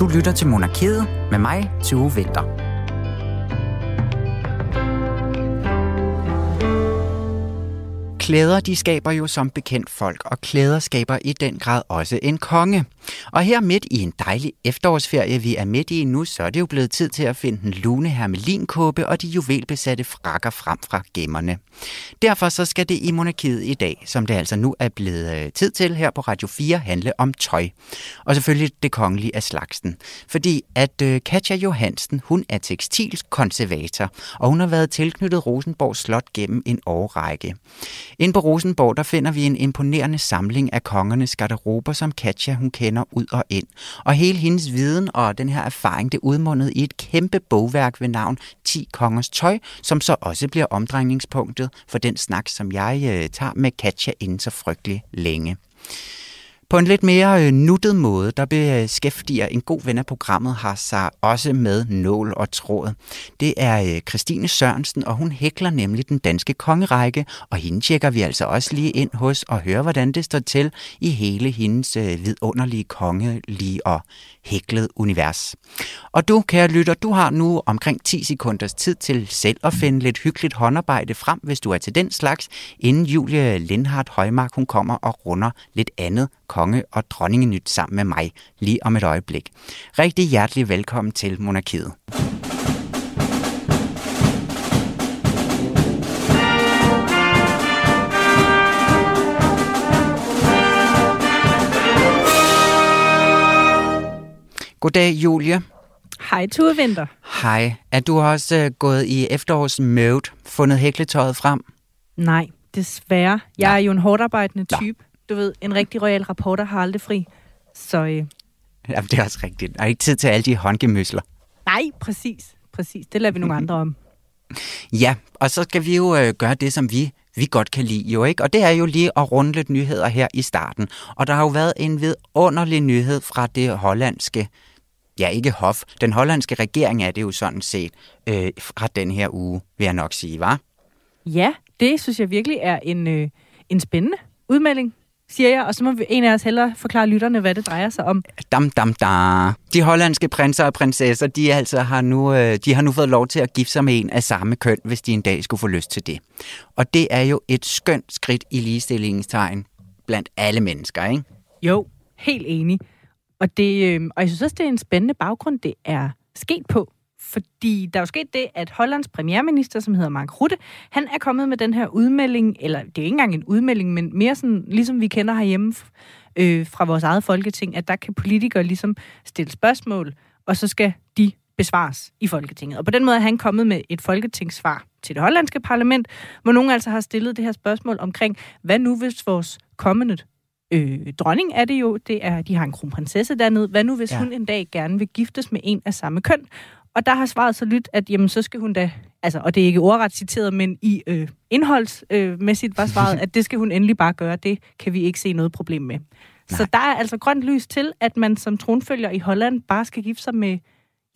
Du lytter til Monarkiet med mig, Tue Vinter. Klæder de skaber jo som bekendt folk, og klæder skaber i den grad også en konge. Og her midt i en dejlig efterårsferie, vi er midt i nu, så er det jo blevet tid til at finde den lune hermelinkåbe og de juvelbesatte frakker frem fra gemmerne. Derfor så skal det i monarkiet i dag, som det altså nu er blevet øh, tid til her på Radio 4, handle om tøj. Og selvfølgelig det kongelige af slagsen. Fordi at øh, Katja Johansen, hun er tekstilkonservator, og hun har været tilknyttet Rosenborg Slot gennem en årrække. Ind på Rosenborg, der finder vi en imponerende samling af kongernes garderober, som Katja hun kender ud og ind. Og hele hendes viden og den her erfaring, det udmundede i et kæmpe bogværk ved navn 10 kongers tøj, som så også bliver omdrejningspunktet for den snak, som jeg øh, tager med Katja inden så frygtelig længe. På en lidt mere øh, nuttet måde, der beskæftiger en god ven af programmet har sig også med nål og tråd. Det er øh, Christine Sørensen, og hun hækler nemlig den danske kongerække, og hende tjekker vi altså også lige ind hos og hører, hvordan det står til i hele hendes øh, vidunderlige kongelige og hæklet univers. Og du, kære lytter, du har nu omkring 10 sekunders tid til selv at finde lidt hyggeligt håndarbejde frem, hvis du er til den slags, inden Julie Lindhardt Højmark hun kommer og runder lidt andet konge- og dronningenyt sammen med mig lige om et øjeblik. Rigtig hjertelig velkommen til Monarkiet. Goddag, Julie. Hej, Tue Vinter. Hej. Er du også uh, gået i efterårsmode, fundet hækletøjet frem? Nej, desværre. Jeg er jo en hårdt arbejdende type. Du ved, en rigtig royal rapporter har aldrig fri. Så... Øh... Jamen, det er også rigtigt. Der er ikke tid til alle de håndgemøsler. Nej, præcis. Præcis. Det lader vi nogle andre om. Ja, og så skal vi jo øh, gøre det, som vi vi godt kan lide jo, ikke? Og det er jo lige at runde lidt nyheder her i starten. Og der har jo været en vidunderlig nyhed fra det hollandske, ja ikke hof, den hollandske regering er det jo sådan set øh, fra den her uge, vil jeg nok sige, var? Ja, det synes jeg virkelig er en, øh, en spændende udmelding siger jeg, og så må vi en af os hellere forklare lytterne, hvad det drejer sig om. Dam, dam, da. De hollandske prinser og prinsesser, de, altså har nu, øh, de har nu fået lov til at gifte sig med en af samme køn, hvis de en dag skulle få lyst til det. Og det er jo et skønt skridt i ligestillingens tegn blandt alle mennesker, ikke? Jo, helt enig. Og, det, øh, og jeg synes også, det er en spændende baggrund, det er sket på. Fordi der er jo sket det, at Hollands premierminister, som hedder Mark Rutte, han er kommet med den her udmelding, eller det er ikke engang en udmelding, men mere sådan, ligesom vi kender herhjemme øh, fra vores eget folketing, at der kan politikere ligesom stille spørgsmål, og så skal de besvares i Folketinget. Og på den måde er han kommet med et folketingssvar til det hollandske parlament, hvor nogen altså har stillet det her spørgsmål omkring, hvad nu hvis vores kommende øh, dronning er det jo, det er, de har en kronprinsesse dernede, hvad nu hvis ja. hun en dag gerne vil giftes med en af samme køn? Og der har svaret så lyt, at jamen, så skal hun da, altså, og det er ikke ordret citeret, men i øh, indholdsmæssigt øh, var svaret, at det skal hun endelig bare gøre. Det kan vi ikke se noget problem med. Nej. Så der er altså grønt lys til, at man som tronfølger i Holland bare skal gifte sig med,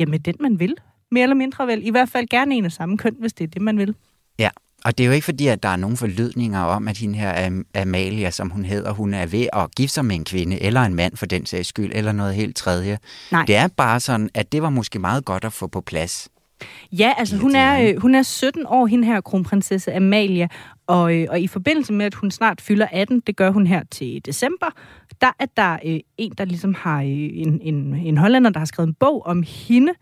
ja, med den, man vil. Mere eller mindre vel. I hvert fald gerne en af samme køn, hvis det er det, man vil. Ja, og det er jo ikke fordi, at der er nogen forlydninger om, at hende her Amalia, som hun hedder, hun er ved at gifte sig med en kvinde, eller en mand for den sags skyld, eller noget helt tredje. Nej. Det er bare sådan, at det var måske meget godt at få på plads. Ja, altså hun er, øh, hun er 17 år, hende her kronprinsesse Amalia, og, øh, og i forbindelse med, at hun snart fylder 18, det gør hun her til december, der er der øh, en, der ligesom har øh, en, en, en hollænder, der har skrevet en bog om hende,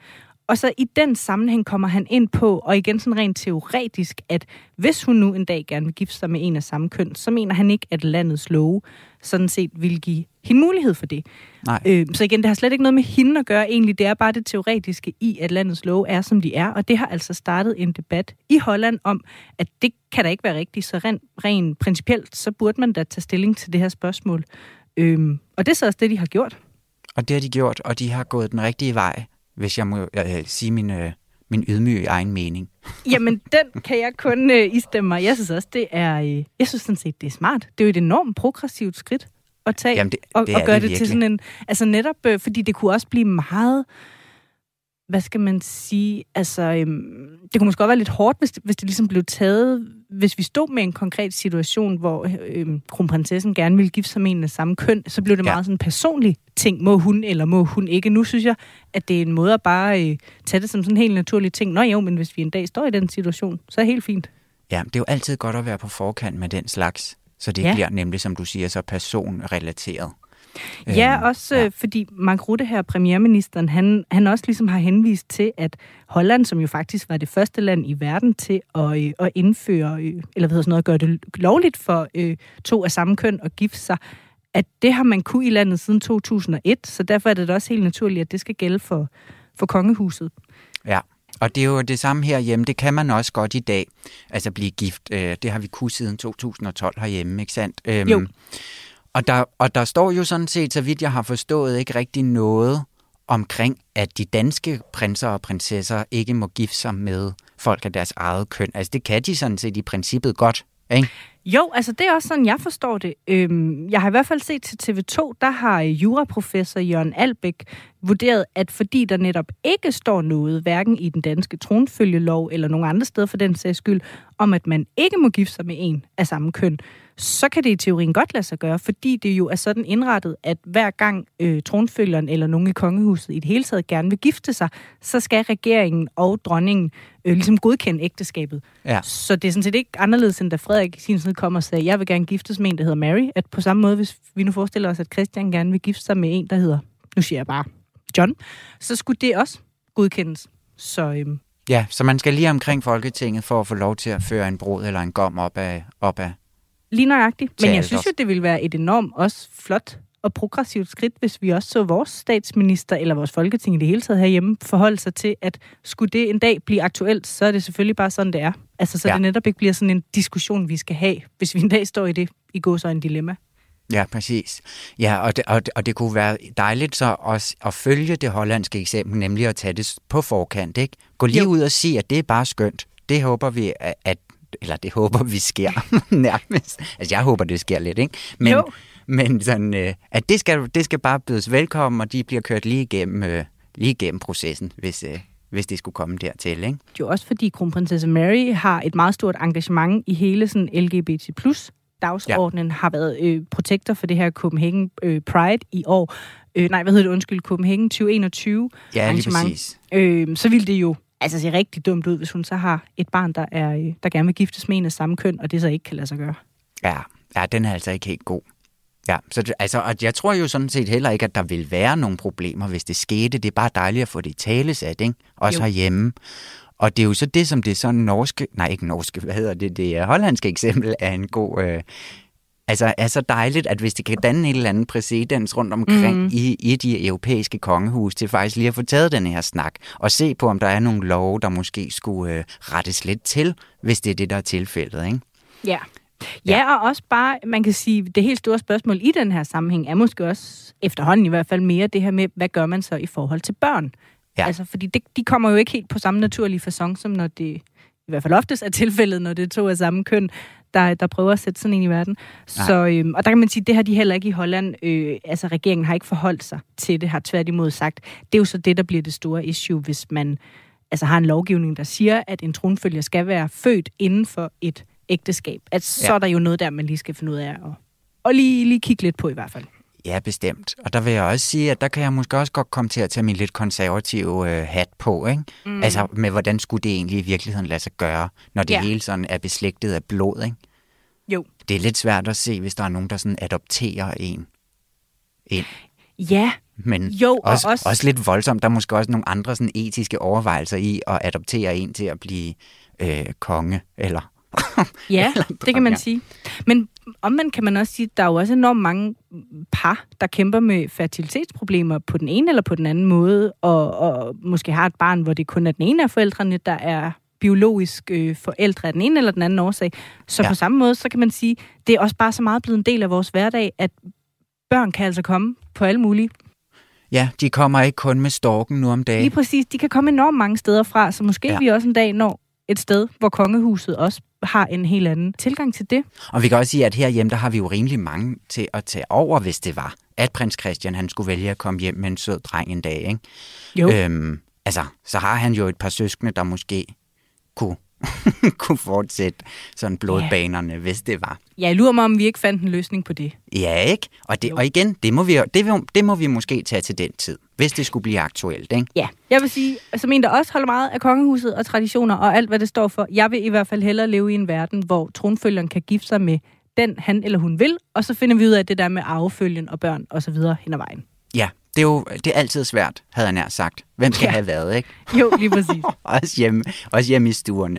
og så i den sammenhæng kommer han ind på, og igen sådan rent teoretisk, at hvis hun nu en dag gerne vil gifte sig med en af samme køn, så mener han ikke, at landets love sådan set vil give hende mulighed for det. Nej. Øh, så igen, det har slet ikke noget med hende at gøre egentlig. Det er bare det teoretiske i, at landets love er, som de er. Og det har altså startet en debat i Holland om, at det kan da ikke være rigtigt. Så rent, rent principielt, så burde man da tage stilling til det her spørgsmål. Øh, og det er så også det, de har gjort. Og det har de gjort, og de har gået den rigtige vej hvis jeg må øh, sige min, øh, min ydmyge egen mening. Jamen, den kan jeg kun øh, istemme mig. Jeg synes også, det er, øh, jeg synes sådan set, det er smart. Det er jo et enormt progressivt skridt at tage Jamen, det, og, det og gøre det, det til sådan en... Altså netop, øh, fordi det kunne også blive meget hvad skal man sige, altså, øhm, det kunne måske godt være lidt hårdt, hvis det, hvis det ligesom blev taget, hvis vi stod med en konkret situation, hvor øhm, kronprinsessen gerne ville gifte sig med en af samme køn, så blev det ja. meget sådan en personlig ting, må hun eller må hun ikke. Nu synes jeg, at det er en måde at bare øh, tage det som sådan en helt naturlig ting. Nå jo, men hvis vi en dag står i den situation, så er det helt fint. Ja, det er jo altid godt at være på forkant med den slags, så det ja. bliver nemlig, som du siger, så personrelateret. Ja, øhm, også ja. fordi Mark Rutte her, premierministeren, han, han også ligesom har henvist til, at Holland, som jo faktisk var det første land i verden til at, øh, at indføre, øh, eller hvad hedder sådan noget, gøre det lovligt for øh, to af samme køn at gifte sig, at det har man kunne i landet siden 2001, så derfor er det da også helt naturligt, at det skal gælde for, for kongehuset. Ja, og det er jo det samme herhjemme. Det kan man også godt i dag, altså blive gift. Øh, det har vi kunnet siden 2012 herhjemme, ikke sandt? Øhm, jo. Og der, og der står jo sådan set, så vidt jeg har forstået, ikke rigtig noget omkring, at de danske prinser og prinsesser ikke må gifte sig med folk af deres eget køn. Altså det kan de sådan set i princippet godt, ikke? Jo, altså det er også sådan, jeg forstår det. Øhm, jeg har i hvert fald set til TV2, der har juraprofessor Jørgen Albæk vurderet, at fordi der netop ikke står noget, hverken i den danske tronfølgelov eller nogen andre steder for den sags skyld, om at man ikke må gifte sig med en af samme køn, så kan det i teorien godt lade sig gøre, fordi det jo er sådan indrettet, at hver gang øh, tronfølgeren eller nogen i kongehuset i det hele taget gerne vil gifte sig, så skal regeringen og dronningen øh, ligesom godkende ægteskabet. Ja. Så det er sådan set ikke anderledes, end da Frederik i sin tid kom og sagde, jeg vil gerne giftes med en, der hedder Mary. At på samme måde, hvis vi nu forestiller os, at Christian gerne vil gifte sig med en, der hedder, nu siger jeg bare, John, så skulle det også godkendes. Så øhm, Ja, så man skal lige omkring Folketinget for at få lov til at føre en brud eller en gom op af, op af Lige nøjagtigt. Men jeg synes jo, det ville være et enormt også flot og progressivt skridt, hvis vi også så vores statsminister eller vores folketing i det hele taget herhjemme forholde sig til, at skulle det en dag blive aktuelt, så er det selvfølgelig bare sådan, det er. Altså, så ja. det netop ikke bliver sådan en diskussion, vi skal have, hvis vi en dag står i det, i går så en dilemma. Ja, præcis. Ja, og det, og, det, og det kunne være dejligt så også at følge det hollandske eksempel, nemlig at tage det på forkant, ikke? Gå lige jo. ud og sige, at det er bare skønt. Det håber vi, at eller det håber vi sker nærmest. Altså jeg håber, det sker lidt, ikke? Men, jo. men sådan, øh, at det skal, det skal bare bydes velkommen, og de bliver kørt lige igennem, øh, lige igennem processen, hvis, øh, hvis det skulle komme dertil. Ikke? Jo også fordi kronprinsesse Mary har et meget stort engagement i hele sådan LGBT+, dagsordenen ja. har været øh, protektor for det her Copenhagen øh, Pride i år. Øh, nej, hvad hedder det? Undskyld, Copenhagen 2021 Ja, lige præcis. Øh, så ville det jo altså se rigtig dumt ud, hvis hun så har et barn, der, er, øh, der gerne vil giftes med en af samme køn, og det så ikke kan lade sig gøre. Ja, ja den er altså ikke helt god. Ja, så det, altså, og jeg tror jo sådan set heller ikke, at der vil være nogle problemer, hvis det skete. Det er bare dejligt at få det i talesat, ikke? Også jo. herhjemme. Og det er jo så det, som det sådan norske, nej ikke norske, hvad hedder det, det er hollandske eksempel er en god, øh, altså er så dejligt, at hvis det kan danne en eller anden præcedens rundt omkring mm. i, i de europæiske kongehus, til faktisk lige at få taget den her snak, og se på, om der er nogle love, der måske skulle øh, rettes lidt til, hvis det er det, der er tilfældet, ikke? Ja. Ja, ja, og også bare, man kan sige, det helt store spørgsmål i den her sammenhæng er måske også efterhånden i hvert fald mere det her med, hvad gør man så i forhold til børn? Ja. Altså, fordi det, de kommer jo ikke helt på samme naturlige fasong, som når det i hvert fald oftest er tilfældet, når det er to af samme køn, der, der prøver at sætte sådan en i verden. Så, øhm, og der kan man sige, det har de heller ikke i Holland. Øh, altså, regeringen har ikke forholdt sig til det, har tværtimod sagt. Det er jo så det, der bliver det store issue, hvis man altså, har en lovgivning, der siger, at en tronfølger skal være født inden for et ægteskab. At så ja. er der jo noget der, man lige skal finde ud af og, og lige, lige kigge lidt på i hvert fald. Ja, bestemt. Og der vil jeg også sige, at der kan jeg måske også godt komme til at tage min lidt konservative øh, hat på. Ikke? Mm. Altså med, hvordan skulle det egentlig i virkeligheden lade sig gøre, når det ja. hele sådan er beslægtet af blod. Ikke? Jo. Det er lidt svært at se, hvis der er nogen, der sådan adopterer en ind. Ja, men jo, også, og også... også lidt voldsomt. Der er måske også nogle andre sådan etiske overvejelser i at adoptere en til at blive øh, konge eller ja, det kan man sige. Men omvendt kan man også sige, at der er jo også enormt mange par, der kæmper med fertilitetsproblemer på den ene eller på den anden måde, og, og måske har et barn, hvor det kun er den ene af forældrene, der er biologisk øh, forældre af den ene eller den anden årsag. Så ja. på samme måde, så kan man sige, det er også bare så meget blevet en del af vores hverdag, at børn kan altså komme på alle mulige Ja, de kommer ikke kun med storken nu om dagen. Lige præcis. De kan komme enormt mange steder fra, så måske ja. vi også en dag når et sted, hvor kongehuset også har en helt anden tilgang til det. Og vi kan også sige, at herhjemme, der har vi jo rimelig mange til at tage over, hvis det var, at prins Christian han skulle vælge at komme hjem med en sød dreng en dag. Ikke? Jo. Øhm, altså, så har han jo et par søskende, der måske kunne, kunne fortsætte sådan blodbanerne, yeah. hvis det var. Ja, jeg lurer mig, om vi ikke fandt en løsning på det. Ja, ikke? Og, det, og igen, det må, vi, det, det må vi måske tage til den tid, hvis det skulle blive aktuelt, ikke? Ja, jeg vil sige, som en, der også holder meget af kongehuset og traditioner og alt, hvad det står for, jeg vil i hvert fald hellere leve i en verden, hvor tronfølgeren kan gifte sig med den, han eller hun vil, og så finder vi ud af det der med arvefølgen og børn og så videre hen ad vejen. Ja, det er jo det er altid svært, havde jeg nær sagt. Hvem skal ja. have været, ikke? Jo, lige præcis. også, hjemme, også hjemme i stuerne.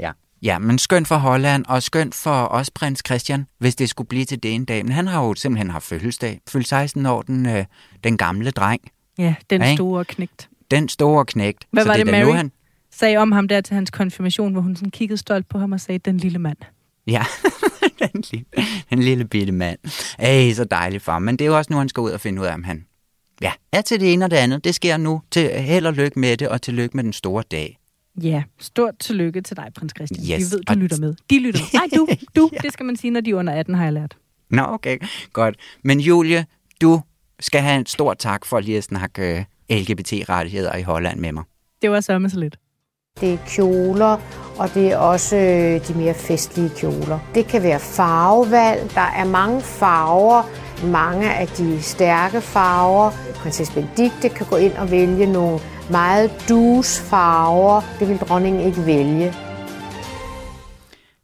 Ja. Ja, men skønt for Holland, og skønt for os prins Christian, hvis det skulle blive til det en dag. Men han har jo simpelthen haft fødselsdag. Fyldt 16 år, den, øh, den gamle dreng. Ja, den ja, store knægt. Den store knægt. Hvad Så var det, det Mary nu, han... sagde om ham der til hans konfirmation, hvor hun sådan kiggede stolt på ham og sagde, den lille mand. Ja, den, lille, den lille bitte mand. Ej, så dejligt far. Men det er jo også nu, han skal ud og finde ud af, om han ja, er til det ene og det andet. Det sker nu. Til held og lykke med det, og til lykke med den store dag. Ja, stort tillykke til dig, prins Christian. Yes. Vi ved, du og lytter med. De lytter med. Nej, du, du. ja. Det skal man sige, når de er under 18, har jeg lært. Nå, okay. Godt. Men Julie, du skal have en stor tak for lige at snakke øh, LGBT-rettigheder i Holland med mig. Det var så så lidt. Det er kjoler, og det er også øh, de mere festlige kjoler. Det kan være farvevalg. Der er mange farver, mange af de stærke farver. Prinsesse Benedikte kan gå ind og vælge nogle meget dus farver. Det vil dronningen ikke vælge.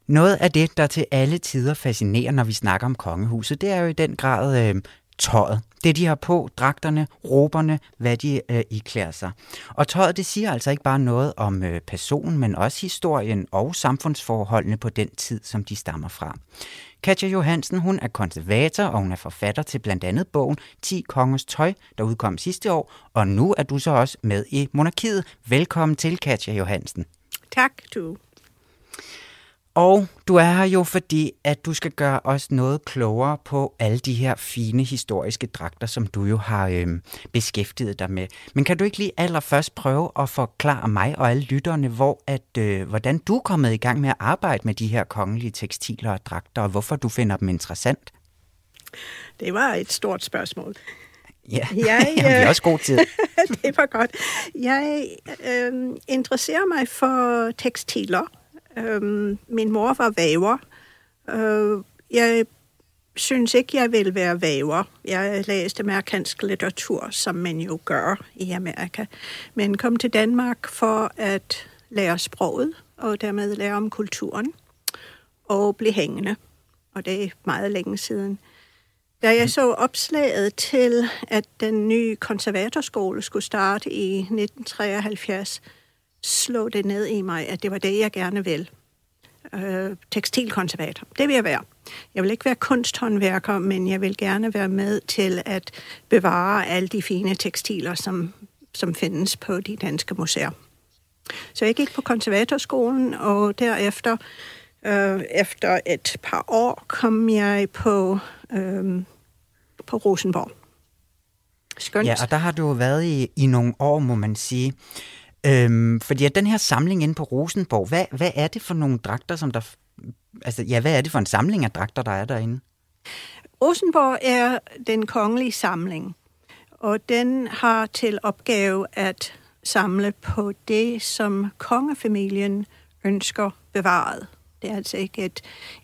Noget af det, der til alle tider fascinerer, når vi snakker om kongehuset, det er jo i den grad øh, tøjet. Det, de har på, dragterne, råberne, hvad de øh, iklærer sig. Og tøjet, det siger altså ikke bare noget om øh, personen, men også historien og samfundsforholdene på den tid, som de stammer fra. Katja Johansen, hun er konservator, og hun er forfatter til blandt andet bogen 10 Kongers Tøj, der udkom sidste år. Og nu er du så også med i Monarkiet. Velkommen til, Katja Johansen. Tak, du. Og du er her jo fordi, at du skal gøre os noget klogere på alle de her fine historiske dragter, som du jo har øh, beskæftiget dig med. Men kan du ikke lige allerførst prøve at forklare mig og alle lytterne, hvor at, øh, hvordan du er kommet i gang med at arbejde med de her kongelige tekstiler og dragter, og hvorfor du finder dem interessant? Det var et stort spørgsmål. Ja, jeg, Jamen, vi har også god tid. det var godt. Jeg øh, interesserer mig for tekstiler Øhm, min mor var væver. Øh, jeg synes ikke, jeg vil være væver. Jeg læste amerikansk litteratur, som man jo gør i Amerika, men kom til Danmark for at lære sproget, og dermed lære om kulturen, og blive hængende. Og det er meget længe siden. Da jeg så opslaget til, at den nye konservatorskole skulle starte i 1973, slå det ned i mig, at det var det, jeg gerne vil. Øh, tekstilkonservator. Det vil jeg være. Jeg vil ikke være kunsthåndværker, men jeg vil gerne være med til at bevare alle de fine tekstiler, som, som findes på de danske museer. Så jeg gik på konservatorskolen, og derefter, øh, efter et par år, kom jeg på, øh, på Rosenborg. Skønt. Ja, og der har du været i, i nogle år, må man sige. Øhm, fordi at den her samling inde på Rosenborg, hvad, hvad er det for nogle dragter, som der... Altså, ja, hvad er det for en samling af dragter, der er derinde? Rosenborg er den kongelige samling, og den har til opgave at samle på det, som kongefamilien ønsker bevaret. Det er altså ikke et,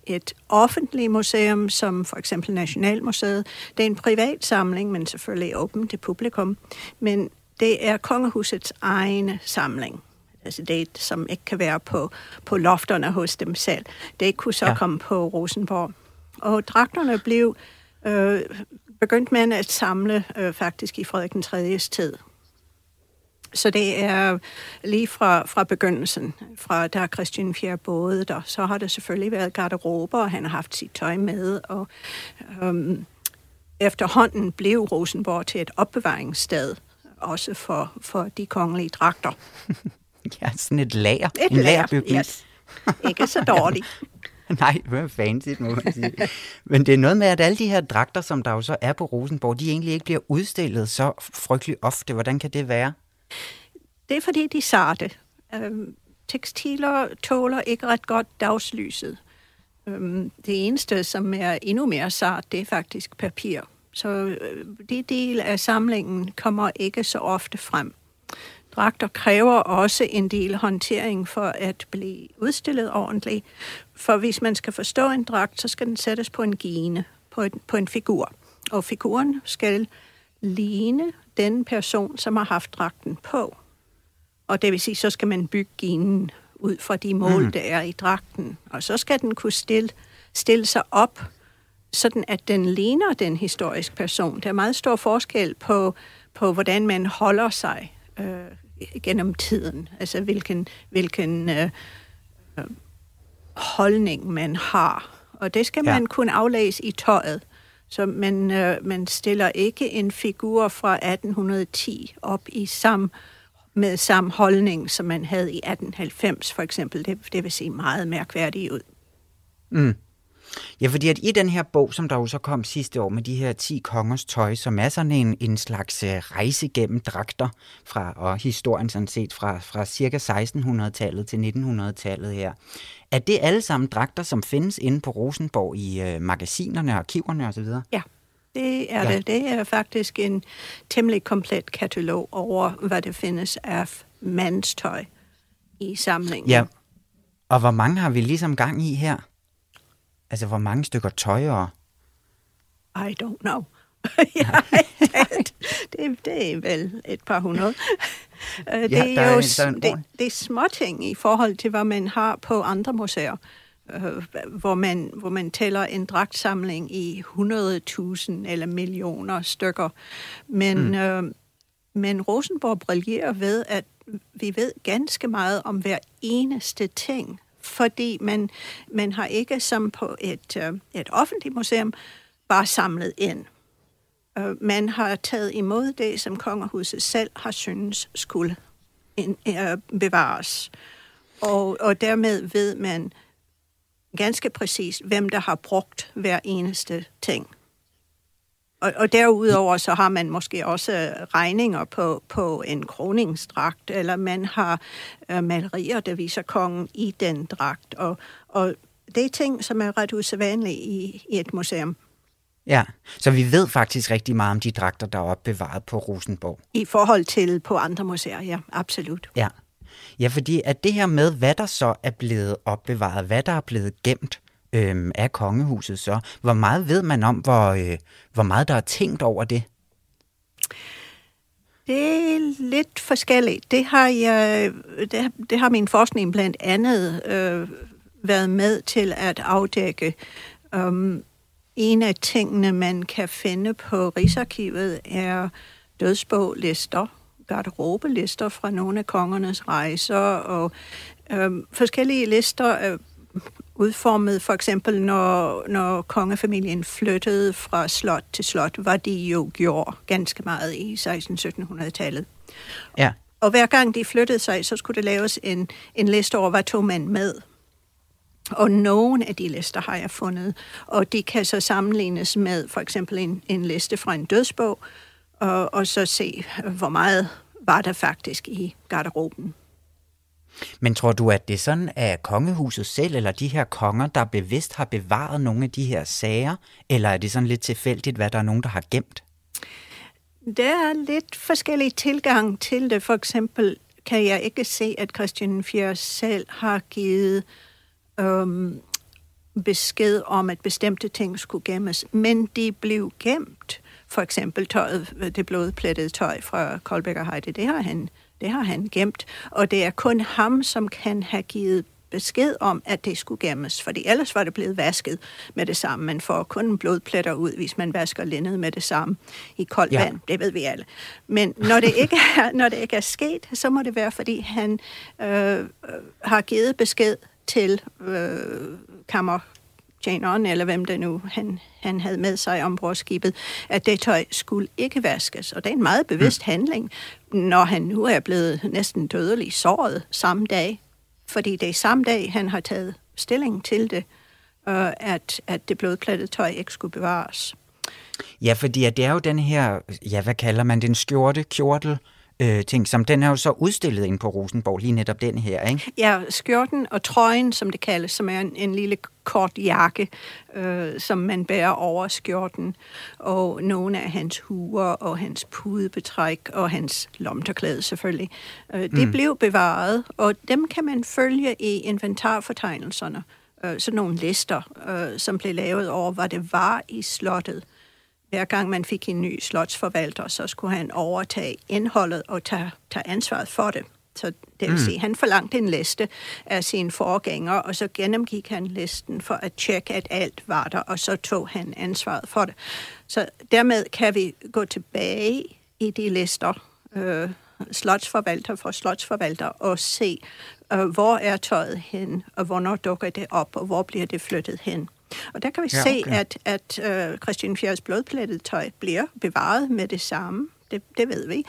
et offentligt museum, som for eksempel Nationalmuseet. Det er en privat samling, men selvfølgelig åben til publikum. Men det er kongehusets egen samling. Altså det, som ikke kan være på, på lofterne hos dem selv. Det kunne så ja. komme på Rosenborg. Og dragterne blev øh, begyndt man at samle øh, faktisk i Frederik den 3. tid. Så det er lige fra, fra begyndelsen, fra da Christian Fjerde boede der, så har det selvfølgelig været garderober, og han har haft sit tøj med, og øhm, efterhånden blev Rosenborg til et opbevaringssted også for, for de kongelige dragter. ja, sådan et lager. Et en lager, yes. Ikke så dårligt. Nej, er fancy, må man sige. Men det er noget med, at alle de her dragter, som der jo så er på Rosenborg, de egentlig ikke bliver udstillet så frygtelig ofte. Hvordan kan det være? Det er fordi, de er sarte. Øhm, tekstiler tåler ikke ret godt dagslyset. Øhm, det eneste, som er endnu mere sart, det er faktisk papir. Så øh, det del af samlingen kommer ikke så ofte frem. dragter kræver også en del håndtering for at blive udstillet ordentligt. For hvis man skal forstå en dragt, så skal den sættes på en gene, på en, på en figur. Og figuren skal ligne den person, som har haft dragten på. Og det vil sige, så skal man bygge genen ud fra de mål, mm. der er i dragten. Og så skal den kunne stille, stille sig op, sådan at den ligner den historiske person. Der er meget stor forskel på, på hvordan man holder sig øh, gennem tiden. Altså hvilken, hvilken øh, øh, holdning man har. Og det skal ja. man kunne aflæse i tøjet. Så man, øh, man stiller ikke en figur fra 1810 op i sam, med samme holdning, som man havde i 1890 for eksempel. Det, det vil se meget mærkværdigt ud. Mm. Ja, fordi at i den her bog, som der jo så kom sidste år med de her 10 kongers tøj, som er sådan en, en slags øh, rejse gennem dragter fra, og historien sådan set fra, fra cirka 1600-tallet til 1900-tallet her. Er det alle sammen dragter, som findes inde på Rosenborg i øh, magasinerne, arkiverne osv.? Ja, det er ja. det. Det er faktisk en temmelig komplet katalog over, hvad det findes af mandstøj i samlingen. Ja, og hvor mange har vi ligesom gang i her? Altså, hvor mange stykker tøj og... I don't know. ja, det, det, det er vel et par hundrede. Øh, det, er jo, er en, det, det er småting i forhold til, hvad man har på andre museer, øh, hvor, man, hvor man tæller en dragtsamling i 100.000 eller millioner stykker. Men, mm. øh, men Rosenborg brillerer ved, at vi ved ganske meget om hver eneste ting, fordi man, man har ikke som på et, øh, et offentligt museum bare samlet ind. Øh, man har taget imod det, som kongerhuset selv har synes skulle ind, øh, bevares. Og, og dermed ved man ganske præcis, hvem der har brugt hver eneste ting. Og, og derudover så har man måske også regninger på, på en kroningsdragt, eller man har uh, malerier, der viser kongen i den dragt. Og, og det er ting, som er ret usædvanlige i, i et museum. Ja, så vi ved faktisk rigtig meget om de dragter, der er opbevaret på Rosenborg. I forhold til på andre museer, ja, absolut. Ja. Ja, fordi at det her med, hvad der så er blevet opbevaret, hvad der er blevet gemt øh, af kongehuset så, hvor meget ved man om, hvor, øh, hvor meget der er tænkt over det? Det er lidt forskelligt. Det har, jeg, det, det har min forskning blandt andet øh, været med til at afdække. Um, en af tingene, man kan finde på Rigsarkivet, er dødsboglister, garderobelister fra nogle af kongernes rejser, og øh, forskellige lister er udformet, for eksempel når, når kongefamilien flyttede fra slot til slot, var de jo gjort ganske meget i 1600-1700-tallet. Ja. Og hver gang de flyttede sig, så skulle det laves en, en liste over, hvad tog man med. Og nogle af de lister har jeg fundet, og de kan så sammenlignes med for eksempel en, en liste fra en dødsbog, og, og så se, hvor meget var der faktisk i garderoben. Men tror du, at det er sådan, at kongehuset selv, eller de her konger, der bevidst har bevaret nogle af de her sager, eller er det sådan lidt tilfældigt, hvad der er nogen, der har gemt? Der er lidt forskellige tilgang til det. For eksempel kan jeg ikke se, at Christian 4 selv har givet øhm, besked om, at bestemte ting skulle gemmes, men de blev gemt. For eksempel tøjet, det blodplettede tøj fra Kolbæk og Heide, det har han det har han gemt, og det er kun ham, som kan have givet besked om, at det skulle gemmes, fordi ellers var det blevet vasket med det samme. Man får kun blodpletter ud, hvis man vasker lindet med det samme i koldt ja. vand. Det ved vi alle. Men når det, ikke er, når det ikke er sket, så må det være, fordi han øh, har givet besked til øh, kammer tjeneren, eller hvem det nu han, han havde med sig ombord skibet, at det tøj skulle ikke vaskes. Og det er en meget bevidst mm. handling, når han nu er blevet næsten dødelig såret samme dag. Fordi det er samme dag, han har taget stilling til det, øh, at, at det blodplattede tøj ikke skulle bevares. Ja, fordi det er jo den her, ja, hvad kalder man den, skjorte, kjortel, øh, ting, som den er jo så udstillet ind på Rosenborg, lige netop den her, ikke? Ja, skjorten og trøjen, som det kaldes, som er en, en lille kort jakke, øh, som man bærer over skjorten, og nogle af hans huer og hans pudebetræk og hans lomterklæde selvfølgelig. Øh, det mm. blev bevaret, og dem kan man følge i inventarfortegnelserne. Øh, sådan nogle lister, øh, som blev lavet over, hvad det var i slottet hver gang man fik en ny slotsforvalter, så skulle han overtage indholdet og tage, tage ansvaret for det. Så det vil mm. sige, han forlangte en liste af sine forgængere, og så gennemgik han listen for at tjekke, at alt var der, og så tog han ansvaret for det. Så dermed kan vi gå tilbage i de lister, øh, slotsforvalter for slotsforvalter, og se, øh, hvor er tøjet hen, og hvornår dukker det op, og hvor bliver det flyttet hen. Og der kan vi ja, se, okay. at, at uh, Christian Fjerds blodplettet tøj bliver bevaret med det samme. Det, det ved vi.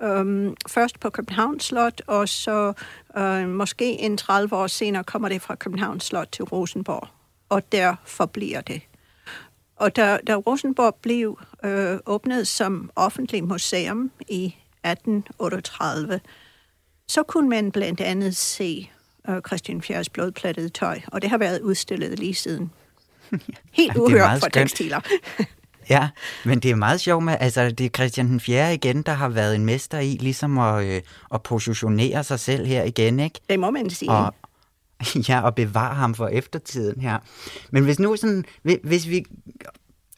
Um, først på Københavns Slot, og så uh, måske en 30 år senere kommer det fra Københavns Slot til Rosenborg. Og der forbliver det. Og da, da Rosenborg blev uh, åbnet som offentlig museum i 1838, så kunne man blandt andet se uh, Christian Fjerds blodplettede tøj, og det har været udstillet lige siden. Helt uhørt for tekstiler. ja, men det er meget sjovt med, altså det er Christian den 4. igen, der har været en mester i ligesom at, øh, at positionere sig selv her igen, ikke? Det må man sige. Og, ja, og bevare ham for eftertiden her. Men hvis nu sådan, hvis vi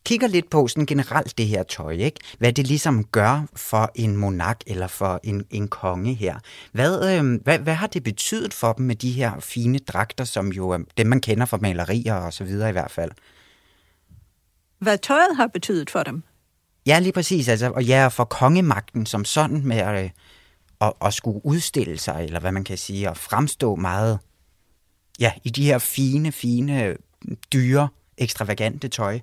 kigger lidt på sådan generelt det her tøj, ikke? hvad det ligesom gør for en monark eller for en, en konge her. Hvad, øh, hvad, hvad har det betydet for dem med de her fine dragter, som jo er dem, man kender fra malerier og så videre i hvert fald? Hvad tøjet har betydet for dem? Ja, lige præcis. Altså, og ja, for kongemagten som sådan med at, øh, at, at skulle udstille sig, eller hvad man kan sige, og fremstå meget ja, i de her fine, fine, dyre, ekstravagante tøj.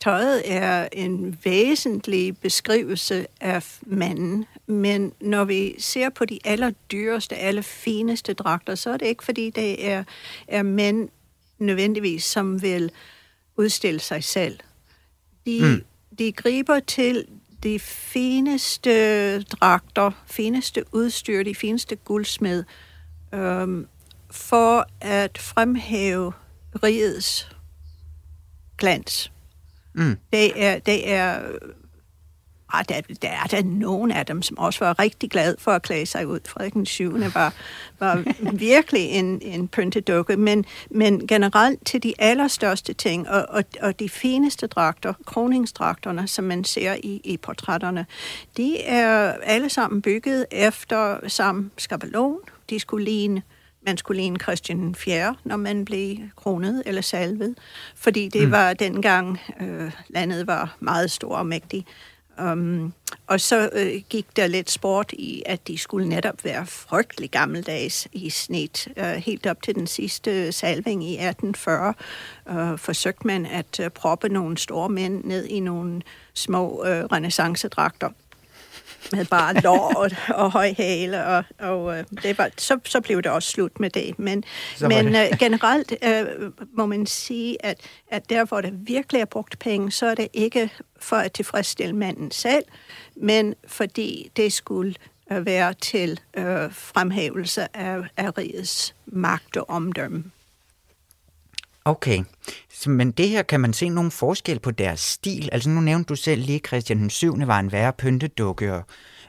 Tøjet er en væsentlig beskrivelse af manden, men når vi ser på de allerdyreste, allerfineste dragter, så er det ikke, fordi det er, er mænd nødvendigvis, som vil udstille sig selv. De, mm. de griber til de fineste dragter, fineste udstyr, de fineste guldsmed, øhm, for at fremhæve rigets glans. Mm. Det er, det er Ah, der, der er der nogen af dem, som også var rigtig glad for at klæde sig ud. Frederik den 7. var, var virkelig en, en pyntedukke, men, men generelt til de allerstørste ting, og, og, og de fineste dragter, kroningsdragterne, som man ser i, i portrætterne, de er alle sammen bygget efter samme skabelon. De skulle ligne man skulle ligne Christian 4., når man blev kronet eller salvet, fordi det mm. var dengang øh, landet var meget stor og mægtig. Um, og så øh, gik der lidt sport i, at de skulle netop være frygtelig gammeldags i snit. Uh, helt op til den sidste salving i 1840 uh, forsøgte man at uh, proppe nogle store mænd ned i nogle små uh, renaissancedragter med bare lår og, høj hale, og, og øh, det var, så, så blev det også slut med det. Men, men uh, generelt uh, må man sige, at, at der, hvor der virkelig er brugt penge, så er det ikke for at tilfredsstille manden selv, men fordi det skulle uh, være til uh, fremhævelse af, af rigets magt og omdømme. Okay, men det her kan man se nogle forskel på deres stil. Altså nu nævnte du selv lige, Christian den 7. var en værre pyntedukke. Og,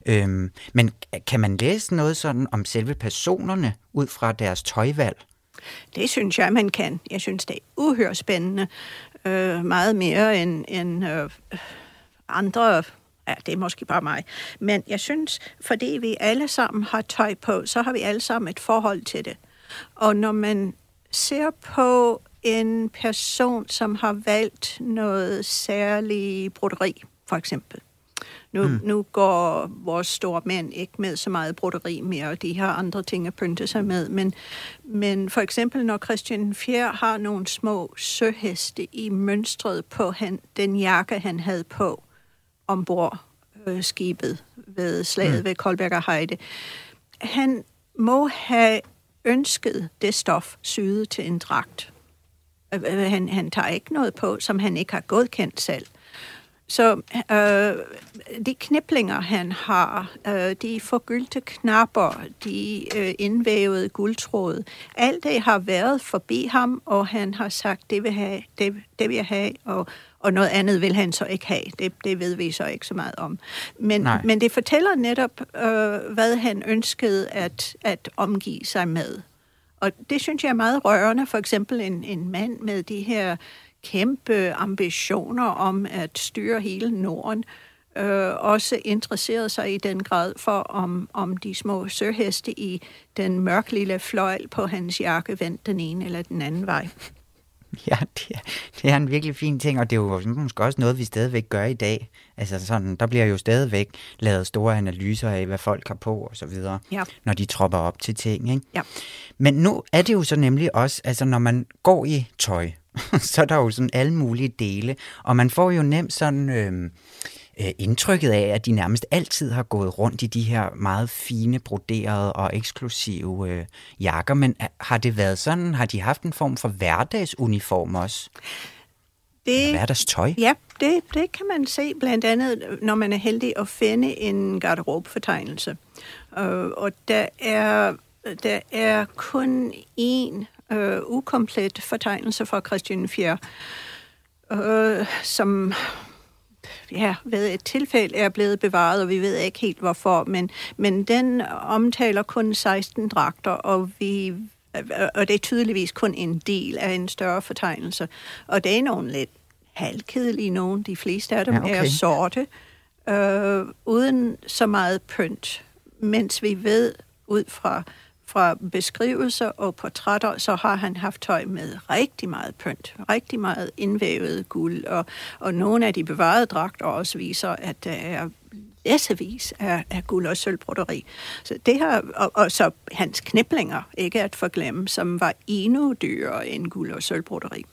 øhm, men kan man læse noget sådan om selve personerne ud fra deres tøjvalg? Det synes jeg, man kan. Jeg synes, det er uhørt spændende. Øh, meget mere end, end øh, andre ja, det er måske bare mig. Men jeg synes, fordi vi alle sammen har tøj på, så har vi alle sammen et forhold til det. Og når man ser på en person, som har valgt noget særligt broderi, for eksempel. Nu, mm. nu går vores store mænd ikke med så meget broderi mere, og de har andre ting at pynte sig med. Men, men for eksempel, når Christian Fjer har nogle små søheste i mønstret på han, den jakke, han havde på ombord øh, skibet ved slaget mm. ved Koldberger Heide, han må have ønsket det stof syet til en dragt. Øh, øh, han, han tager ikke noget på, som han ikke har godkendt selv. Så øh, de kniblinger, han har, øh, de forgyldte knapper, de øh, indvævede guldtråd, alt det har været forbi ham, og han har sagt, det vil, have, det, det vil jeg have, og, og noget andet vil han så ikke have. Det, det ved vi så ikke så meget om. Men, men det fortæller netop, øh, hvad han ønskede at, at omgive sig med. Og det synes jeg er meget rørende. For eksempel en, en mand med de her kæmpe ambitioner om at styre hele Norden, øh, også interesserede sig i den grad for, om, om de små sørheste i den mørk lille fløjl på hans jakke vendte den ene eller den anden vej. Ja, det er, det er en virkelig fin ting, og det er jo måske også noget, vi stadigvæk gør i dag. Altså sådan, der bliver jo stadigvæk lavet store analyser af, hvad folk har på og så videre, ja. når de tropper op til ting. Ikke? Ja. Men nu er det jo så nemlig også, altså når man går i tøj, så er der jo sådan alle mulige dele, og man får jo nemt sådan øh, indtrykket af, at de nærmest altid har gået rundt i de her meget fine, broderede og eksklusive øh, jakker, men har det været sådan, har de haft en form for hverdagsuniform også? Det, hverdagstøj? Ja, det, det kan man se blandt andet, når man er heldig at finde en garderobefortegnelse. Uh, og der er, der er kun én øh, ukomplet fortegnelse fra Christian 4, øh, som ja, ved et tilfælde er blevet bevaret, og vi ved ikke helt hvorfor, men, men den omtaler kun 16 dragter, og vi og det er tydeligvis kun en del af en større fortegnelse. Og det er nogle lidt halvkedelige nogen. De fleste af dem ja, okay. er sorte, øh, uden så meget pynt. Mens vi ved ud fra fra beskrivelser og portrætter, så har han haft tøj med rigtig meget pynt, rigtig meget indvævet guld, og, og nogle af de bevarede dragter også viser, at der er læsevis af, af guld og sølvbroderi. Så det her, og, og så hans kniblinger, ikke at forglemme, som var endnu dyrere end guld og sølvbroderi.